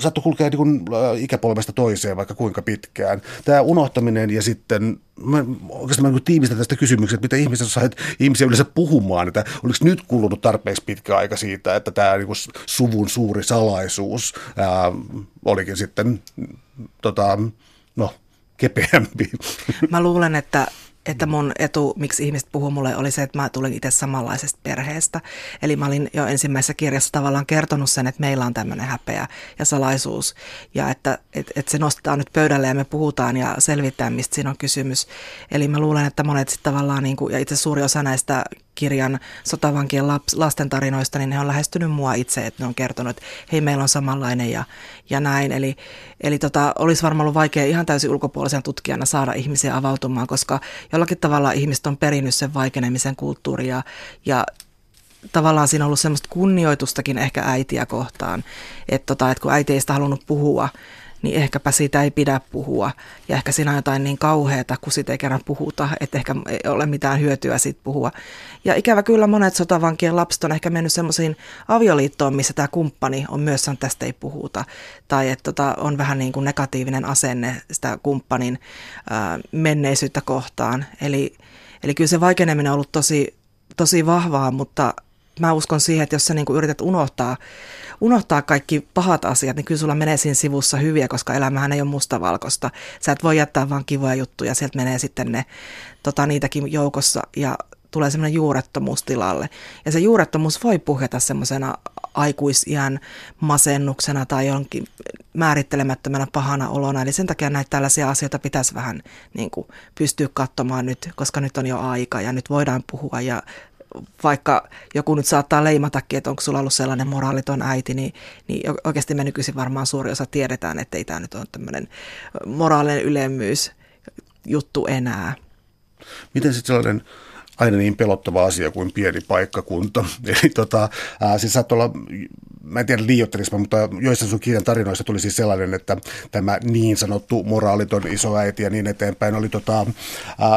saattoi kulkea niin kuin, äh, ikäpolvesta toiseen vaikka kuinka pitkään. Tämä unohtaminen ja sitten, mä, oikeastaan mä niin tiivistän tästä kysymyksestä, että mitä ihmiset sait ihmisiä yleensä puhumaan, että oliko nyt kulunut tarpeeksi pitkä aika siitä, että tämä niin kuin suvun suuri salaisuus ää, olikin sitten tota, no, kepeämpi. Mä luulen, että että mun etu, miksi ihmiset puhuu mulle, oli se, että mä tulin itse samanlaisesta perheestä. Eli mä olin jo ensimmäisessä kirjassa tavallaan kertonut sen, että meillä on tämmöinen häpeä ja salaisuus. Ja että et, et se nostetaan nyt pöydälle ja me puhutaan ja selvitetään, mistä siinä on kysymys. Eli mä luulen, että monet sitten tavallaan, niin kuin, ja itse suuri osa näistä kirjan sotavankien laps, lasten tarinoista, niin ne on lähestynyt mua itse, että ne on kertonut, että hei, meillä on samanlainen ja, ja näin. Eli, eli tota, olisi varmaan ollut vaikea ihan täysin ulkopuolisen tutkijana saada ihmisiä avautumaan, koska jollakin tavalla ihmiset on perinnyt sen vaikenemisen kulttuuria ja tavallaan siinä on ollut semmoista kunnioitustakin ehkä äitiä kohtaan, että, tota, että kun äiti ei sitä halunnut puhua, niin ehkäpä siitä ei pidä puhua. Ja ehkä siinä on jotain niin kauheata, kun siitä ei kerran puhuta, että ehkä ei ole mitään hyötyä siitä puhua. Ja ikävä kyllä monet sotavankien lapset on ehkä mennyt semmoisiin avioliittoon, missä tämä kumppani on myös sanonut, tästä ei puhuta. Tai että tota, on vähän niin kuin negatiivinen asenne sitä kumppanin ää, menneisyyttä kohtaan. Eli, eli kyllä se vaikeneminen on ollut tosi, tosi vahvaa, mutta mä uskon siihen, että jos sä niin kuin yrität unohtaa unohtaa kaikki pahat asiat, niin kyllä sulla menee siinä sivussa hyviä, koska elämähän ei ole mustavalkoista. Sä et voi jättää vaan kivoja juttuja, sieltä menee sitten ne tota, niitäkin joukossa ja tulee semmoinen juurettomuus tilalle. Ja se juurettomuus voi puhjeta semmoisena aikuisiän masennuksena tai jonkin määrittelemättömänä pahana olona. Eli sen takia näitä tällaisia asioita pitäisi vähän niin kuin, pystyä katsomaan nyt, koska nyt on jo aika ja nyt voidaan puhua ja vaikka joku nyt saattaa leimatakin, että onko sulla ollut sellainen moraaliton äiti, niin, niin oikeasti me nykyisin varmaan suuri osa tiedetään, että ei tämä nyt ole tämmöinen moraalinen ylemmyys juttu enää. Miten sitten sellainen aina niin pelottava asia kuin pieni paikkakunta. Eli tota, ää, siis saat olla, mä en tiedä liioittelismä, mutta joissain sun kirjan tarinoissa tuli siis sellainen, että tämä niin sanottu moraaliton isoäiti ja niin eteenpäin oli, tota,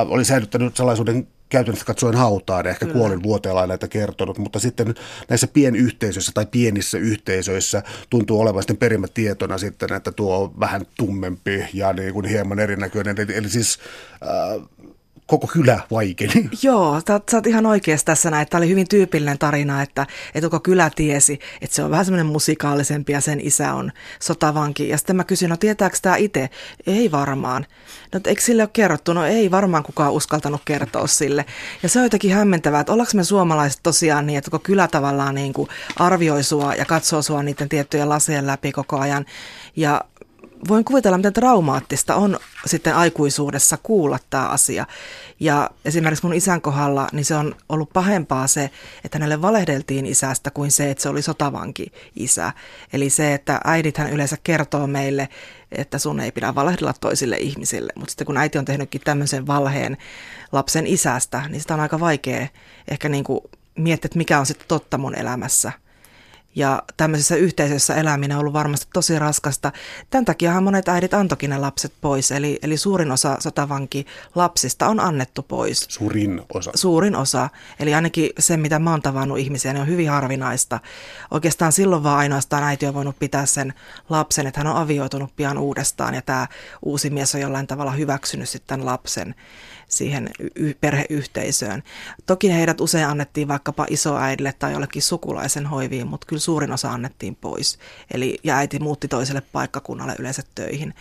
oli säilyttänyt salaisuuden käytännössä katsoen hautaan, ehkä Kyllä. kuolin vuoteella näitä kertonut, mutta sitten näissä pienyhteisöissä tai pienissä yhteisöissä tuntuu olevan sitten perimät tietona sitten, että tuo on vähän tummempi ja niin kuin hieman erinäköinen. Eli, eli siis äh, koko kylä vaikeni. Joo, sä, sä oot ihan oikeassa tässä näin. Tämä oli hyvin tyypillinen tarina, että, että koko kylä tiesi, että se on vähän semmoinen musikaalisempi ja sen isä on sotavanki. Ja sitten mä kysyin, no tietääkö tämä itse? Ei varmaan. No eikö sille ole kerrottu? No ei varmaan kukaan uskaltanut kertoa sille. Ja se on jotenkin hämmentävää, että ollaanko me suomalaiset tosiaan niin, että koko kylä tavallaan niin kuin arvioi sua ja katsoo sua niiden tiettyjen lasien läpi koko ajan. Ja voin kuvitella, miten traumaattista on sitten aikuisuudessa kuulla tämä asia. Ja esimerkiksi mun isän kohdalla, niin se on ollut pahempaa se, että hänelle valehdeltiin isästä kuin se, että se oli sotavanki isä. Eli se, että äidithän yleensä kertoo meille, että sun ei pidä valehdella toisille ihmisille. Mutta sitten kun äiti on tehnytkin tämmöisen valheen lapsen isästä, niin sitä on aika vaikea ehkä niin kuin miettiä, että mikä on sitten totta mun elämässä. Ja tämmöisessä yhteisössä eläminen on ollut varmasti tosi raskasta. Tämän takiahan monet äidit antokin ne lapset pois, eli, eli suurin osa sotavanki lapsista on annettu pois. Suurin osa. Suurin osa. Eli ainakin se, mitä mä oon tavannut ihmisiä, niin on hyvin harvinaista. Oikeastaan silloin vaan ainoastaan äiti on voinut pitää sen lapsen, että hän on avioitunut pian uudestaan ja tämä uusi mies on jollain tavalla hyväksynyt sitten lapsen siihen perheyhteisöön. Toki heidät usein annettiin vaikkapa isoäidille tai jollekin sukulaisen hoiviin, mutta kyllä suurin osa annettiin pois. Eli ja äiti muutti toiselle paikkakunnalle yleensä töihin.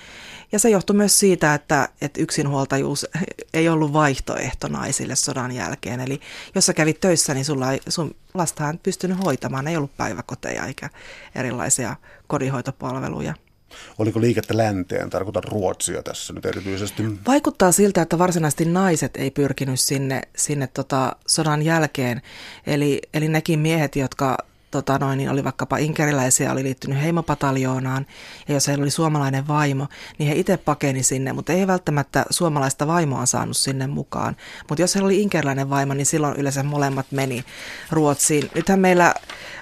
Ja se johtui myös siitä, että, että yksinhuoltajuus ei ollut vaihtoehto naisille sodan jälkeen. Eli jos sä kävit töissä, niin sulla ei, sun lasta pystynyt hoitamaan. Ei ollut päiväkoteja eikä erilaisia kodinhoitopalveluja. Oliko liikettä länteen, tarkoitan Ruotsia tässä nyt erityisesti? Vaikuttaa siltä, että varsinaisesti naiset ei pyrkinyt sinne, sinne tota sodan jälkeen. Eli, eli nekin miehet, jotka tota noin, niin oli vaikkapa inkeriläisiä, oli liittynyt heimopataljoonaan, ja jos heillä oli suomalainen vaimo, niin he itse pakeni sinne, mutta ei välttämättä suomalaista vaimoa saanut sinne mukaan. Mutta jos heillä oli inkeriläinen vaimo, niin silloin yleensä molemmat meni Ruotsiin. Nythän meillä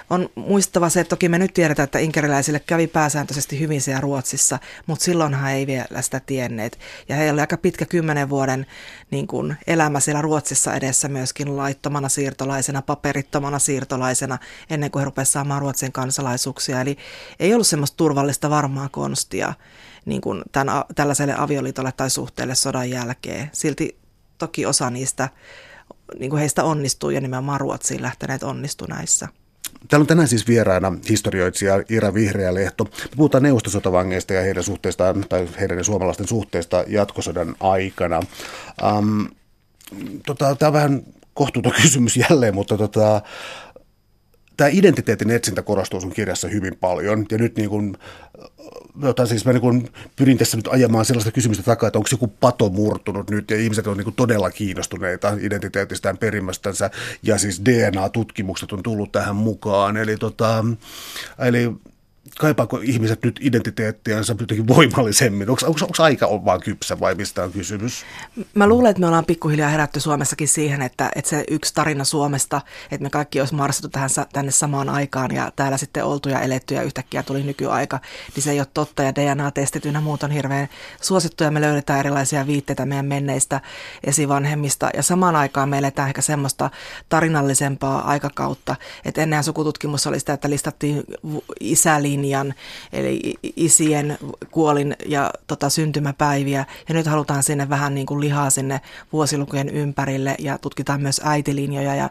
on muistava se, että toki me nyt tiedetään, että inkeriläisille kävi pääsääntöisesti hyvin siellä Ruotsissa, mutta silloinhan ei vielä sitä tienneet. Ja heillä oli aika pitkä kymmenen vuoden niin kuin, elämä siellä Ruotsissa edessä myöskin laittomana siirtolaisena, paperittomana siirtolaisena, ennen kuin he rupesivat saamaan Ruotsin kansalaisuuksia. Eli ei ollut semmoista turvallista varmaa konstia niin kuin tämän, tällaiselle avioliitolle tai suhteelle sodan jälkeen. Silti toki osa niistä niin kuin heistä onnistuu ja nimenomaan Ruotsiin lähteneet onnistu näissä. Täällä on tänään siis vieraana historioitsija Ira Vihreä-lehto. Me puhutaan neuvostosotavangeista ja heidän suhteistaan, tai heidän suomalaisten suhteista jatkosodan aikana. Um, tota, tämä on vähän kohtuuton kysymys jälleen, mutta tota, tämä identiteetin etsintä korostuu sun kirjassa hyvin paljon. Ja nyt niin kuin, jota siis mä niin pyrin tässä nyt ajamaan sellaista kysymystä takaa, että onko joku pato murtunut nyt, ja ihmiset on niin todella kiinnostuneita identiteetistään perimästänsä, ja siis DNA-tutkimukset on tullut tähän mukaan. Eli, tota, eli kaipaako ihmiset nyt identiteettiänsä jotenkin voimallisemmin? Onko, onko, onko aika on vaan kypsä vai mistä on kysymys? Mä luulen, että me ollaan pikkuhiljaa herätty Suomessakin siihen, että, että se yksi tarina Suomesta, että me kaikki olisi marssittu tähän, tänne samaan aikaan ja täällä sitten oltu ja eletty ja yhtäkkiä tuli nykyaika, niin se ei ole totta ja DNA-testit ynnä muut on hirveän suosittuja. Me löydetään erilaisia viitteitä meidän menneistä esivanhemmista ja samaan aikaan me eletään ehkä semmoista tarinallisempaa aikakautta, että ennen sukututkimus oli sitä, että listattiin isälinja linjan, eli isien kuolin ja tota, syntymäpäiviä. Ja nyt halutaan sinne vähän niin kuin lihaa sinne vuosilukujen ympärille ja tutkitaan myös äitilinjoja ja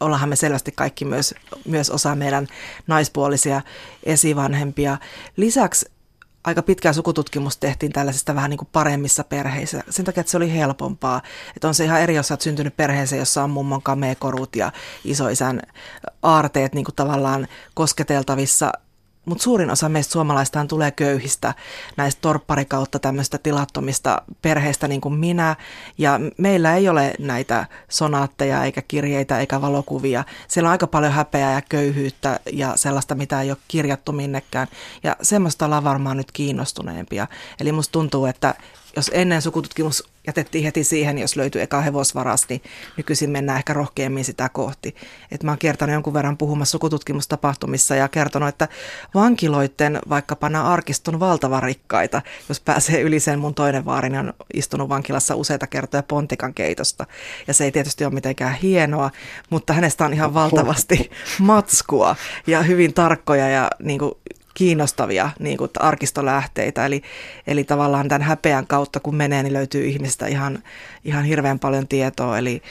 ollaan me selvästi kaikki myös, myös osa meidän naispuolisia esivanhempia. Lisäksi aika pitkää sukututkimus tehtiin tällaisista vähän niin kuin paremmissa perheissä. Sen takia, että se oli helpompaa. Että on se ihan eri, jos olet syntynyt perheeseen, jossa on mummon kameekorut ja isoisän aarteet niin kuin tavallaan kosketeltavissa mutta suurin osa meistä suomalaistaan tulee köyhistä näistä torpparikautta tämmöistä tilattomista perheistä niin kuin minä. Ja meillä ei ole näitä sonaatteja eikä kirjeitä eikä valokuvia. Siellä on aika paljon häpeää ja köyhyyttä ja sellaista, mitä ei ole kirjattu minnekään. Ja semmoista ollaan varmaan nyt kiinnostuneempia. Eli musta tuntuu, että jos ennen sukututkimus jätettiin heti siihen, jos löytyi eka hevosvaras, niin nykyisin mennään ehkä rohkeammin sitä kohti. Et mä oon kertonut jonkun verran puhumassa sukututkimustapahtumissa ja kertonut, että vankiloiden vaikkapa nämä arkiston valtavan rikkaita, jos pääsee yli sen mun toinen vaarini on istunut vankilassa useita kertoja pontikan keitosta. Ja se ei tietysti ole mitenkään hienoa, mutta hänestä on ihan valtavasti matskua ja hyvin tarkkoja ja niin kuin kiinnostavia niin kuin arkistolähteitä. Eli, eli tavallaan tämän häpeän kautta, kun menee, niin löytyy ihmistä ihan, ihan hirveän paljon tietoa. Eli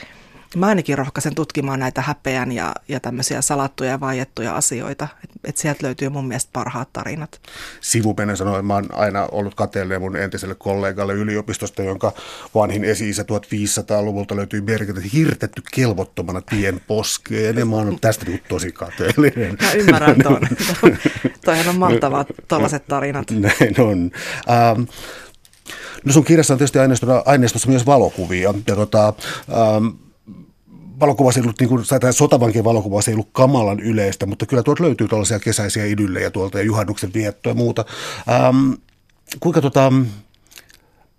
Mä ainakin rohkaisen tutkimaan näitä häpeän ja, ja tämmöisiä salattuja ja vaiettuja asioita. Että et sieltä löytyy mun mielestä parhaat tarinat. Sivupenen sanoi, että mä oon aina ollut kateellinen mun entiselle kollegalle yliopistosta, jonka vanhin esi-isä 1500-luvulta löytyy merkitä hirtetty kelvottomana tien poskeen. Ja mä oon tästä niin tosi kateellinen. Mä ymmärrän tuon. Toihan on mahtavaa, tuollaiset tarinat. Näin on. Ähm, No sun kirjassa on tietysti aineistossa myös valokuvia. Ja tota, ähm, valokuva ei ollut, niin kuin, tai sotavankien valokuva ei ollut kamalan yleistä, mutta kyllä tuolta löytyy tällaisia kesäisiä idyllejä tuolta ja juhannuksen viettoa ja muuta. Ähm, kuinka tota,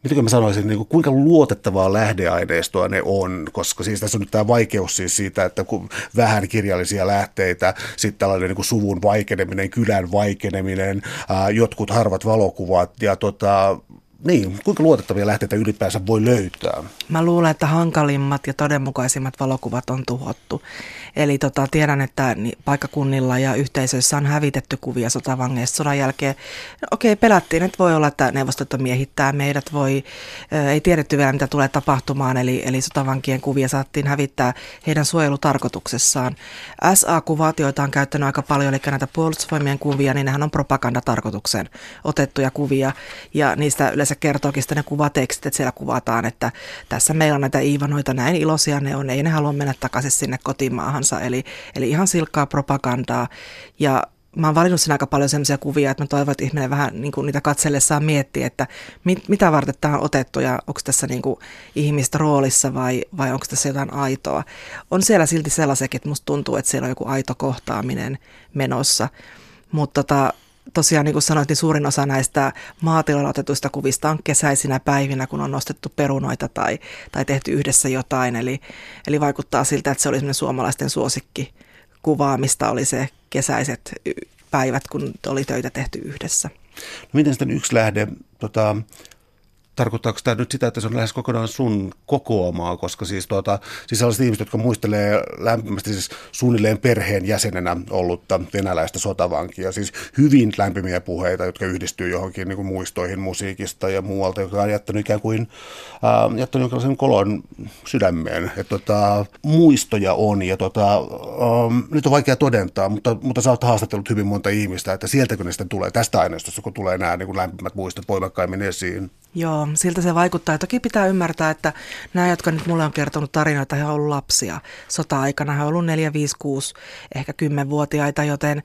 miten mä sanoisin, niin kuin, kuinka luotettavaa lähdeaineistoa ne on, koska siis tässä on nyt tämä vaikeus siis siitä, että kun vähän kirjallisia lähteitä, sitten tällainen niin kuin suvun vaikeneminen, kylän vaikeneminen, ää, jotkut harvat valokuvat ja tota, niin, kuinka luotettavia lähteitä ylipäänsä voi löytää? Mä luulen, että hankalimmat ja todenmukaisimmat valokuvat on tuhottu. Eli tota, tiedän, että paikkakunnilla ja yhteisöissä on hävitetty kuvia sotavangeista sodan jälkeen. Okei, pelättiin, että voi olla, että neuvostoliitto miehittää meidät. Voi, ei tiedetty vielä, mitä tulee tapahtumaan, eli, eli sotavankien kuvia saattiin hävittää heidän suojelutarkoituksessaan. SA-kuvat, joita on käyttänyt aika paljon, eli näitä puolustusvoimien kuvia, niin nehän on propagandatarkoituksen otettuja kuvia. Ja niistä yleensä kertookin sitten ne kuvatekstit, että siellä kuvataan, että tässä meillä on näitä Iivanoita, näin iloisia ne on, ei ne halua mennä takaisin sinne kotimaahan tahansa. Eli, eli ihan silkkaa propagandaa. Ja mä oon valinnut siinä aika paljon sellaisia kuvia, että mä toivon, että ihminen vähän niin kuin niitä katsellessaan miettii, että mit, mitä varten tämä on otettu ja onko tässä niin kuin ihmistä roolissa vai, vai onko tässä jotain aitoa. On siellä silti sellaisekin, että musta tuntuu, että siellä on joku aito kohtaaminen menossa. Mutta tota, tosiaan niin kuin sanoit, niin suurin osa näistä maatiloilla otetuista kuvista on kesäisinä päivinä, kun on nostettu perunoita tai, tai tehty yhdessä jotain. Eli, eli vaikuttaa siltä, että se oli suomalaisten suosikki kuvaamista, oli se kesäiset päivät, kun oli töitä tehty yhdessä. No miten sitten yksi lähde, tota, tarkoittaako tämä nyt sitä, että se on lähes kokonaan sun kokoamaa, koska siis, tuota, siis sellaiset ihmiset, jotka muistelee lämpimästi siis suunnilleen perheen jäsenenä ollutta venäläistä sotavankia, siis hyvin lämpimiä puheita, jotka yhdistyy johonkin niin kuin muistoihin musiikista ja muualta, joka on jättänyt ikään kuin äh, jättänyt jonkinlaisen kolon sydämeen. Että tota, muistoja on ja tota, ähm, nyt on vaikea todentaa, mutta, mutta sä oot haastatellut hyvin monta ihmistä, että sieltäkö ne sitten tulee, tästä aineistosta, kun tulee nämä niin kuin lämpimät muistot voimakkaimmin esiin. Joo, siltä se vaikuttaa. Toki pitää ymmärtää, että nämä, jotka nyt mulle on kertonut tarinoita, he ovat olleet lapsia sota-aikana. He ovat olleet 4, 5, 6, ehkä 10-vuotiaita, joten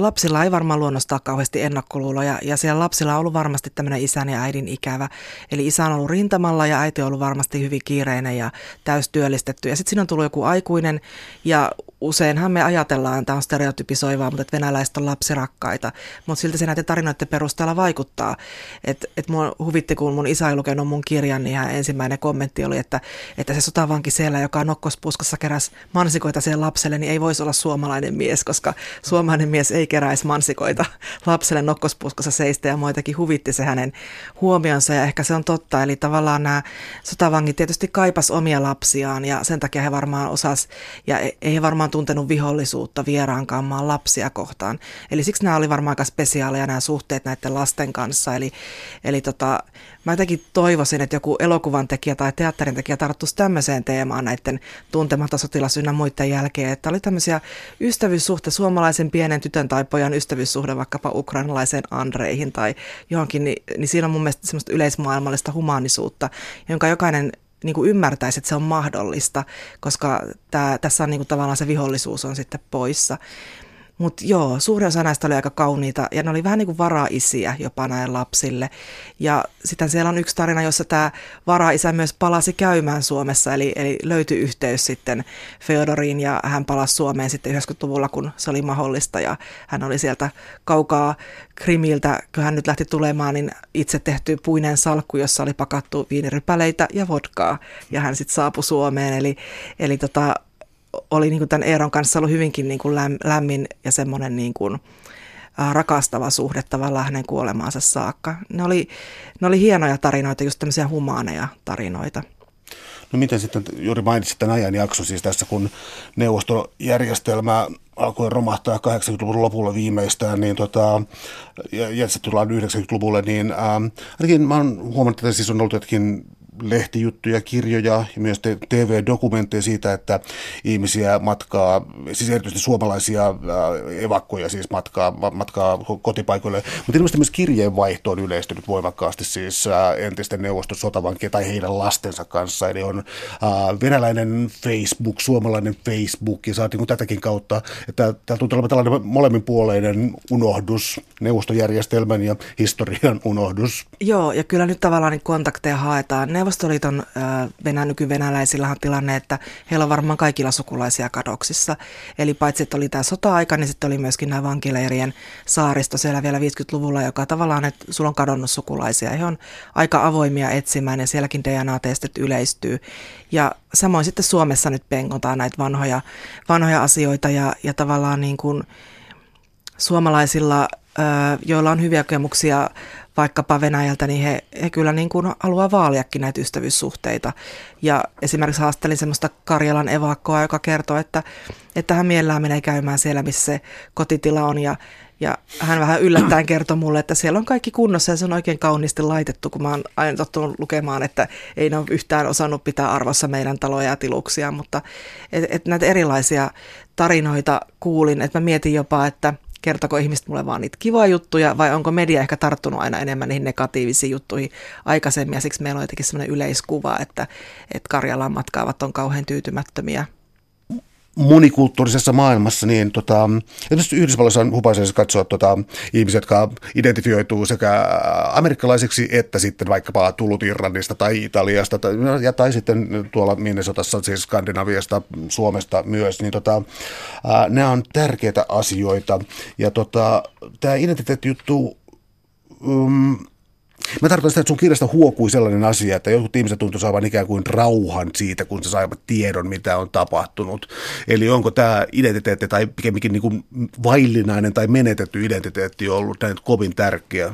lapsilla ei varmaan luonnostaan kauheasti ennakkoluuloja. Ja siellä lapsilla on ollut varmasti tämmöinen isän ja äidin ikävä. Eli isä on ollut rintamalla ja äiti on ollut varmasti hyvin kiireinen ja täystyöllistetty. Ja sitten siinä on tullut joku aikuinen ja useinhan me ajatellaan, tämä on stereotypisoivaa, mutta että venäläiset on lapsirakkaita. Mutta siltä se näiden tarinoiden perusteella vaikuttaa. Että et huvitti, kun mun isä ei lukenut mun kirjan, niin hän ensimmäinen kommentti oli, että, että se sotavanki siellä, joka nokkospuskassa keräs mansikoita siihen lapselle, niin ei voisi olla suomalainen mies, koska suomalainen mies ei keräisi mansikoita lapselle nokkospuskassa seistä ja muitakin huvitti se hänen huomionsa ja ehkä se on totta. Eli tavallaan nämä sotavangit tietysti kaipas omia lapsiaan ja sen takia he varmaan osas ja ei he varmaan tuntenut vihollisuutta vieraankaan maan lapsia kohtaan. Eli siksi nämä oli varmaan aika spesiaaleja nämä suhteet näiden lasten kanssa. Eli, eli tota, mä jotenkin toivoisin, että joku elokuvan tekijä tai teatterin tekijä tarttuisi tämmöiseen teemaan näiden tuntematta sotilasynnä muiden jälkeen, että oli tämmöisiä ystävyyssuhte, suomalaisen pienen tytön tai pojan ystävyyssuhde vaikkapa ukrainalaiseen Andreihin tai johonkin, niin, niin siinä on mun mielestä semmoista yleismaailmallista humaanisuutta, jonka jokainen niin kuin ymmärtäisi, että se on mahdollista, koska tämä, tässä on niin kuin tavallaan se vihollisuus on sitten poissa. Mutta joo, suurin osa näistä oli aika kauniita ja ne oli vähän niin kuin varaisiä jopa näille lapsille. Ja sitten siellä on yksi tarina, jossa tämä varaisä myös palasi käymään Suomessa, eli, eli löytyi yhteys sitten Feodoriin ja hän palasi Suomeen sitten 90-luvulla, kun se oli mahdollista ja hän oli sieltä kaukaa Krimiltä, kun hän nyt lähti tulemaan, niin itse tehty puinen salkku, jossa oli pakattu viinirypäleitä ja vodkaa ja hän sitten saapui Suomeen, eli, eli tota, oli niin kuin tämän Eeron kanssa ollut hyvinkin niin kuin lämmin ja semmoinen niin kuin, rakastava suhde tavallaan hänen kuolemaansa saakka. Ne oli, ne oli hienoja tarinoita, just tämmöisiä humaaneja tarinoita. No miten sitten, juuri mainitsit tämän ajanjakso, siis tässä kun neuvostojärjestelmä alkoi romahtaa 80-luvun lopulla viimeistään, niin tota, ja, ja sitten tullaan 90-luvulle, niin ähm, ainakin mä oon huomannut, että siis on ollut jotkin lehtijuttuja, kirjoja ja myös TV-dokumentteja siitä, että ihmisiä matkaa, siis erityisesti suomalaisia äh, evakkoja siis matkaa, matkaa kotipaikoille, mutta ilmeisesti myös kirjeenvaihto on yleistynyt voimakkaasti siis äh, entisten neuvoston sotavankien tai heidän lastensa kanssa, eli on äh, venäläinen Facebook, suomalainen Facebook ja saatiin tätäkin kautta, että täällä tuntuu olevan tällainen molemminpuoleinen unohdus, neuvostojärjestelmän ja historian unohdus. Joo, ja kyllä nyt tavallaan niin kontakteja haetaan. Neuvostoliiton venä, nykyvenäläisillä on tilanne, että heillä on varmaan kaikilla sukulaisia kadoksissa. Eli paitsi, että oli tämä sota-aika, niin sitten oli myöskin nämä vankileirien saaristo siellä vielä 50-luvulla, joka tavallaan, että sulla on kadonnut sukulaisia. He on aika avoimia etsimään ja sielläkin DNA-testit yleistyy. Ja samoin sitten Suomessa nyt pengotaan näitä vanhoja, vanhoja asioita ja, ja tavallaan niin kuin suomalaisilla, joilla on hyviä kokemuksia vaikkapa Venäjältä, niin he, he kyllä niin kuin haluaa vaaliakin näitä ystävyyssuhteita. Ja esimerkiksi haastelin semmoista Karjalan evakkoa, joka kertoo, että, että hän mielellään menee käymään siellä, missä se kotitila on ja ja hän vähän yllättäen kertoi mulle, että siellä on kaikki kunnossa ja se on oikein kauniisti laitettu, kun mä oon aina tottunut lukemaan, että ei ne ole yhtään osannut pitää arvossa meidän taloja ja tiluksia, mutta et, et näitä erilaisia tarinoita kuulin, että mä mietin jopa, että – kertoko ihmiset mulle vaan niitä kivoja juttuja vai onko media ehkä tarttunut aina enemmän niihin negatiivisiin juttuihin aikaisemmin ja siksi meillä on jotenkin sellainen yleiskuva, että, että Karjalan matkaavat on kauhean tyytymättömiä monikulttuurisessa maailmassa, niin tota, tietysti Yhdysvalloissa on hupaisessa katsoa tota, ihmisiä, jotka identifioituu sekä amerikkalaisiksi että sitten vaikkapa tullut Irlannista tai Italiasta tai, ja, tai sitten tuolla Minnesotassa, siis Skandinaviasta, Suomesta myös, niin tota, ää, nämä on tärkeitä asioita. Ja tota, tämä identiteettijuttu, um, Mä tarkoitan sitä, että sun kirjasta huokui sellainen asia, että jotkut ihmiset tuntuu saavan ikään kuin rauhan siitä, kun se saivat tiedon, mitä on tapahtunut. Eli onko tämä identiteetti tai pikemminkin niin vaillinainen tai menetetty identiteetti ollut näin kovin tärkeä?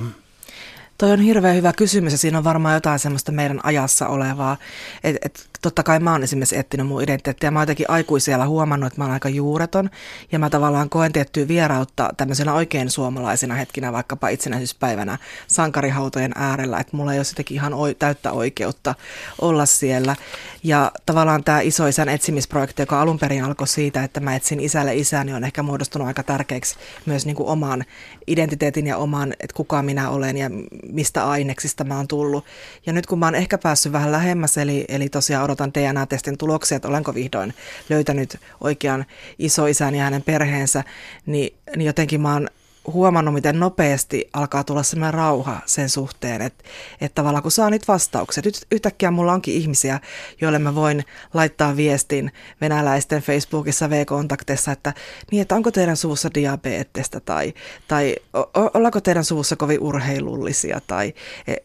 Toi on hirveän hyvä kysymys ja siinä on varmaan jotain semmoista meidän ajassa olevaa. Et, et, totta kai mä oon esimerkiksi etsinyt mun identiteettiä. Mä oon jotenkin aikuisella huomannut, että mä oon aika juureton ja mä tavallaan koen tiettyä vierautta tämmöisenä oikein suomalaisena hetkinä, vaikkapa itsenäisyyspäivänä sankarihautojen äärellä, että mulla ei ole jotenkin ihan oi, täyttä oikeutta olla siellä. Ja tavallaan tämä isoisän etsimisprojekti, joka alun perin alkoi siitä, että mä etsin isälle isän, niin on ehkä muodostunut aika tärkeäksi myös niin kuin oman identiteetin ja oman, että kuka minä olen ja mistä aineksista mä oon tullut. Ja nyt kun mä oon ehkä päässyt vähän lähemmäs, eli, eli tosiaan odotan DNA-testin tuloksia, että olenko vihdoin löytänyt oikean isoisän ja hänen perheensä, niin, niin jotenkin mä oon huomannut, miten nopeasti alkaa tulla sellainen rauha sen suhteen, että, että tavallaan kun saa niitä vastauksia, nyt yhtäkkiä mulla onkin ihmisiä, joille mä voin laittaa viestin venäläisten Facebookissa V-kontaktissa, että niin, että onko teidän suvussa diabetesta tai, tai ollaanko teidän suvussa kovin urheilullisia tai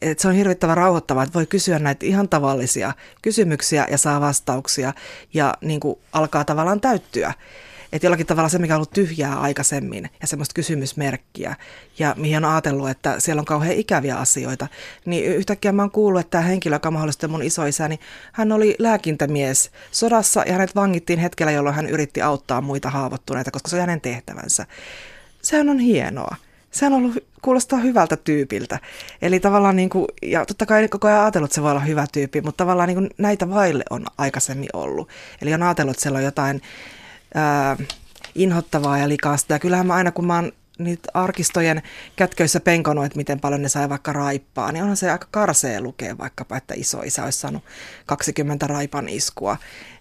että se on hirvittävän rauhoittavaa, että voi kysyä näitä ihan tavallisia kysymyksiä ja saa vastauksia ja niin kuin alkaa tavallaan täyttyä. Että jollakin tavalla se, mikä on ollut tyhjää aikaisemmin ja semmoista kysymysmerkkiä ja mihin on ajatellut, että siellä on kauhean ikäviä asioita, niin yhtäkkiä mä oon kuullut, että tämä henkilö, joka mahdollisesti mun isoisä, niin hän oli lääkintämies sodassa ja hänet vangittiin hetkellä, jolloin hän yritti auttaa muita haavoittuneita, koska se on hänen tehtävänsä. Sehän on hienoa sehän on ollut, kuulostaa hyvältä tyypiltä. Eli tavallaan, niin kuin, ja totta kai koko ajan ajatellut, että se voi olla hyvä tyyppi, mutta tavallaan niin kuin näitä vaille on aikaisemmin ollut. Eli on ajatellut, että siellä on jotain ää, inhottavaa ja likaista. Ja kyllähän mä aina, kun mä oon niitä arkistojen kätköissä penkonut, että miten paljon ne sai vaikka raippaa, niin onhan se aika karsee lukea vaikkapa, että iso isä olisi saanut 20 raipan iskua.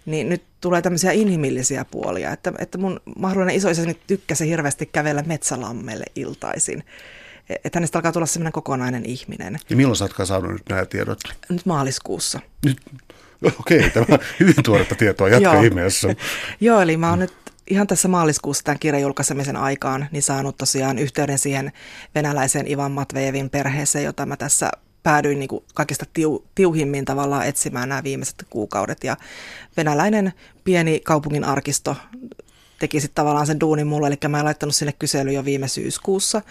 Niin nyt tulee tämmöisiä inhimillisiä puolia, että, että mun mahdollinen isoisä nyt tykkäsi hirveästi kävellä metsälammelle iltaisin. E, että hänestä alkaa tulla semmoinen kokonainen ihminen. Ja milloin sä ootkaan saanut nyt nämä tiedot? Nyt maaliskuussa. Nyt Okei, tämä on hyvin tuoretta tietoa, jatka ihmeessä. Joo, eli mä oon nyt ihan tässä maaliskuussa tämän kirjan julkaisemisen aikaan niin saanut tosiaan yhteyden siihen venäläisen Ivan Matvejevin perheeseen, jota mä tässä päädyin niin kuin kaikista tiu, tiuhimmin tavallaan etsimään nämä viimeiset kuukaudet. Ja venäläinen pieni kaupungin arkisto teki sitten tavallaan sen duunin mulle, eli mä en laittanut sille kysely jo viime syyskuussa.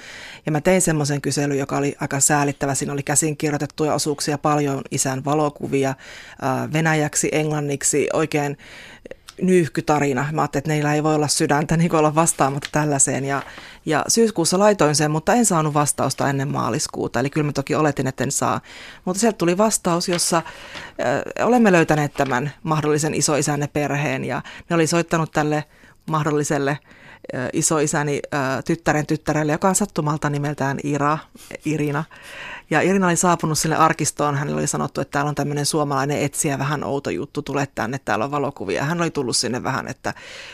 Ja mä tein semmoisen kyselyn, joka oli aika säälittävä. Siinä oli käsin kirjoitettuja osuuksia, paljon isän valokuvia, venäjäksi, englanniksi, oikein nyyhkytarina. Mä ajattelin, että neillä ei voi olla sydäntä niin olla vastaamatta tällaiseen. Ja, ja syyskuussa laitoin sen, mutta en saanut vastausta ennen maaliskuuta. Eli kyllä mä toki oletin, että en saa. Mutta sieltä tuli vastaus, jossa äh, olemme löytäneet tämän mahdollisen isoisänne perheen. Ja ne oli soittanut tälle mahdolliselle isoisäni tyttären tyttärelle, joka on sattumalta nimeltään Ira, Irina. Ja Irina oli saapunut sille arkistoon, hänelle oli sanottu, että täällä on tämmöinen suomalainen etsiä, vähän outo juttu, tule tänne, täällä on valokuvia. Hän oli tullut sinne vähän, että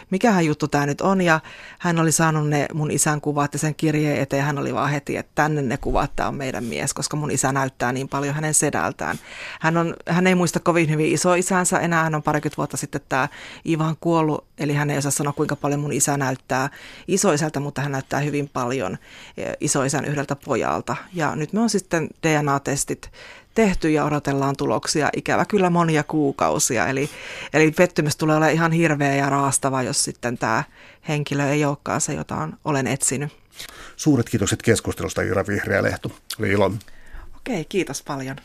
mikähän juttu tämä nyt on, ja hän oli saanut ne mun isän kuvat ja sen kirjeen eteen, hän oli vaan heti, että tänne ne kuvat, tämä on meidän mies, koska mun isä näyttää niin paljon hänen sedältään. Hän, on, hän ei muista kovin hyvin isoisänsä enää, hän on parikymmentä vuotta sitten tämä Ivan kuollut, eli hän ei osaa sanoa kuinka paljon mun isä näyttää isoisältä, mutta hän näyttää hyvin paljon e, isoisän yhdeltä pojalta. Ja nyt me on sitten DNA-testit tehty ja odotellaan tuloksia ikävä kyllä monia kuukausia. Eli, eli pettymys tulee olemaan ihan hirveä ja raastava, jos sitten tämä henkilö ei olekaan se, jota olen etsinyt. Suuret kiitokset keskustelusta Ira Vihreä Lehto. Oli ilo. Okei, kiitos paljon.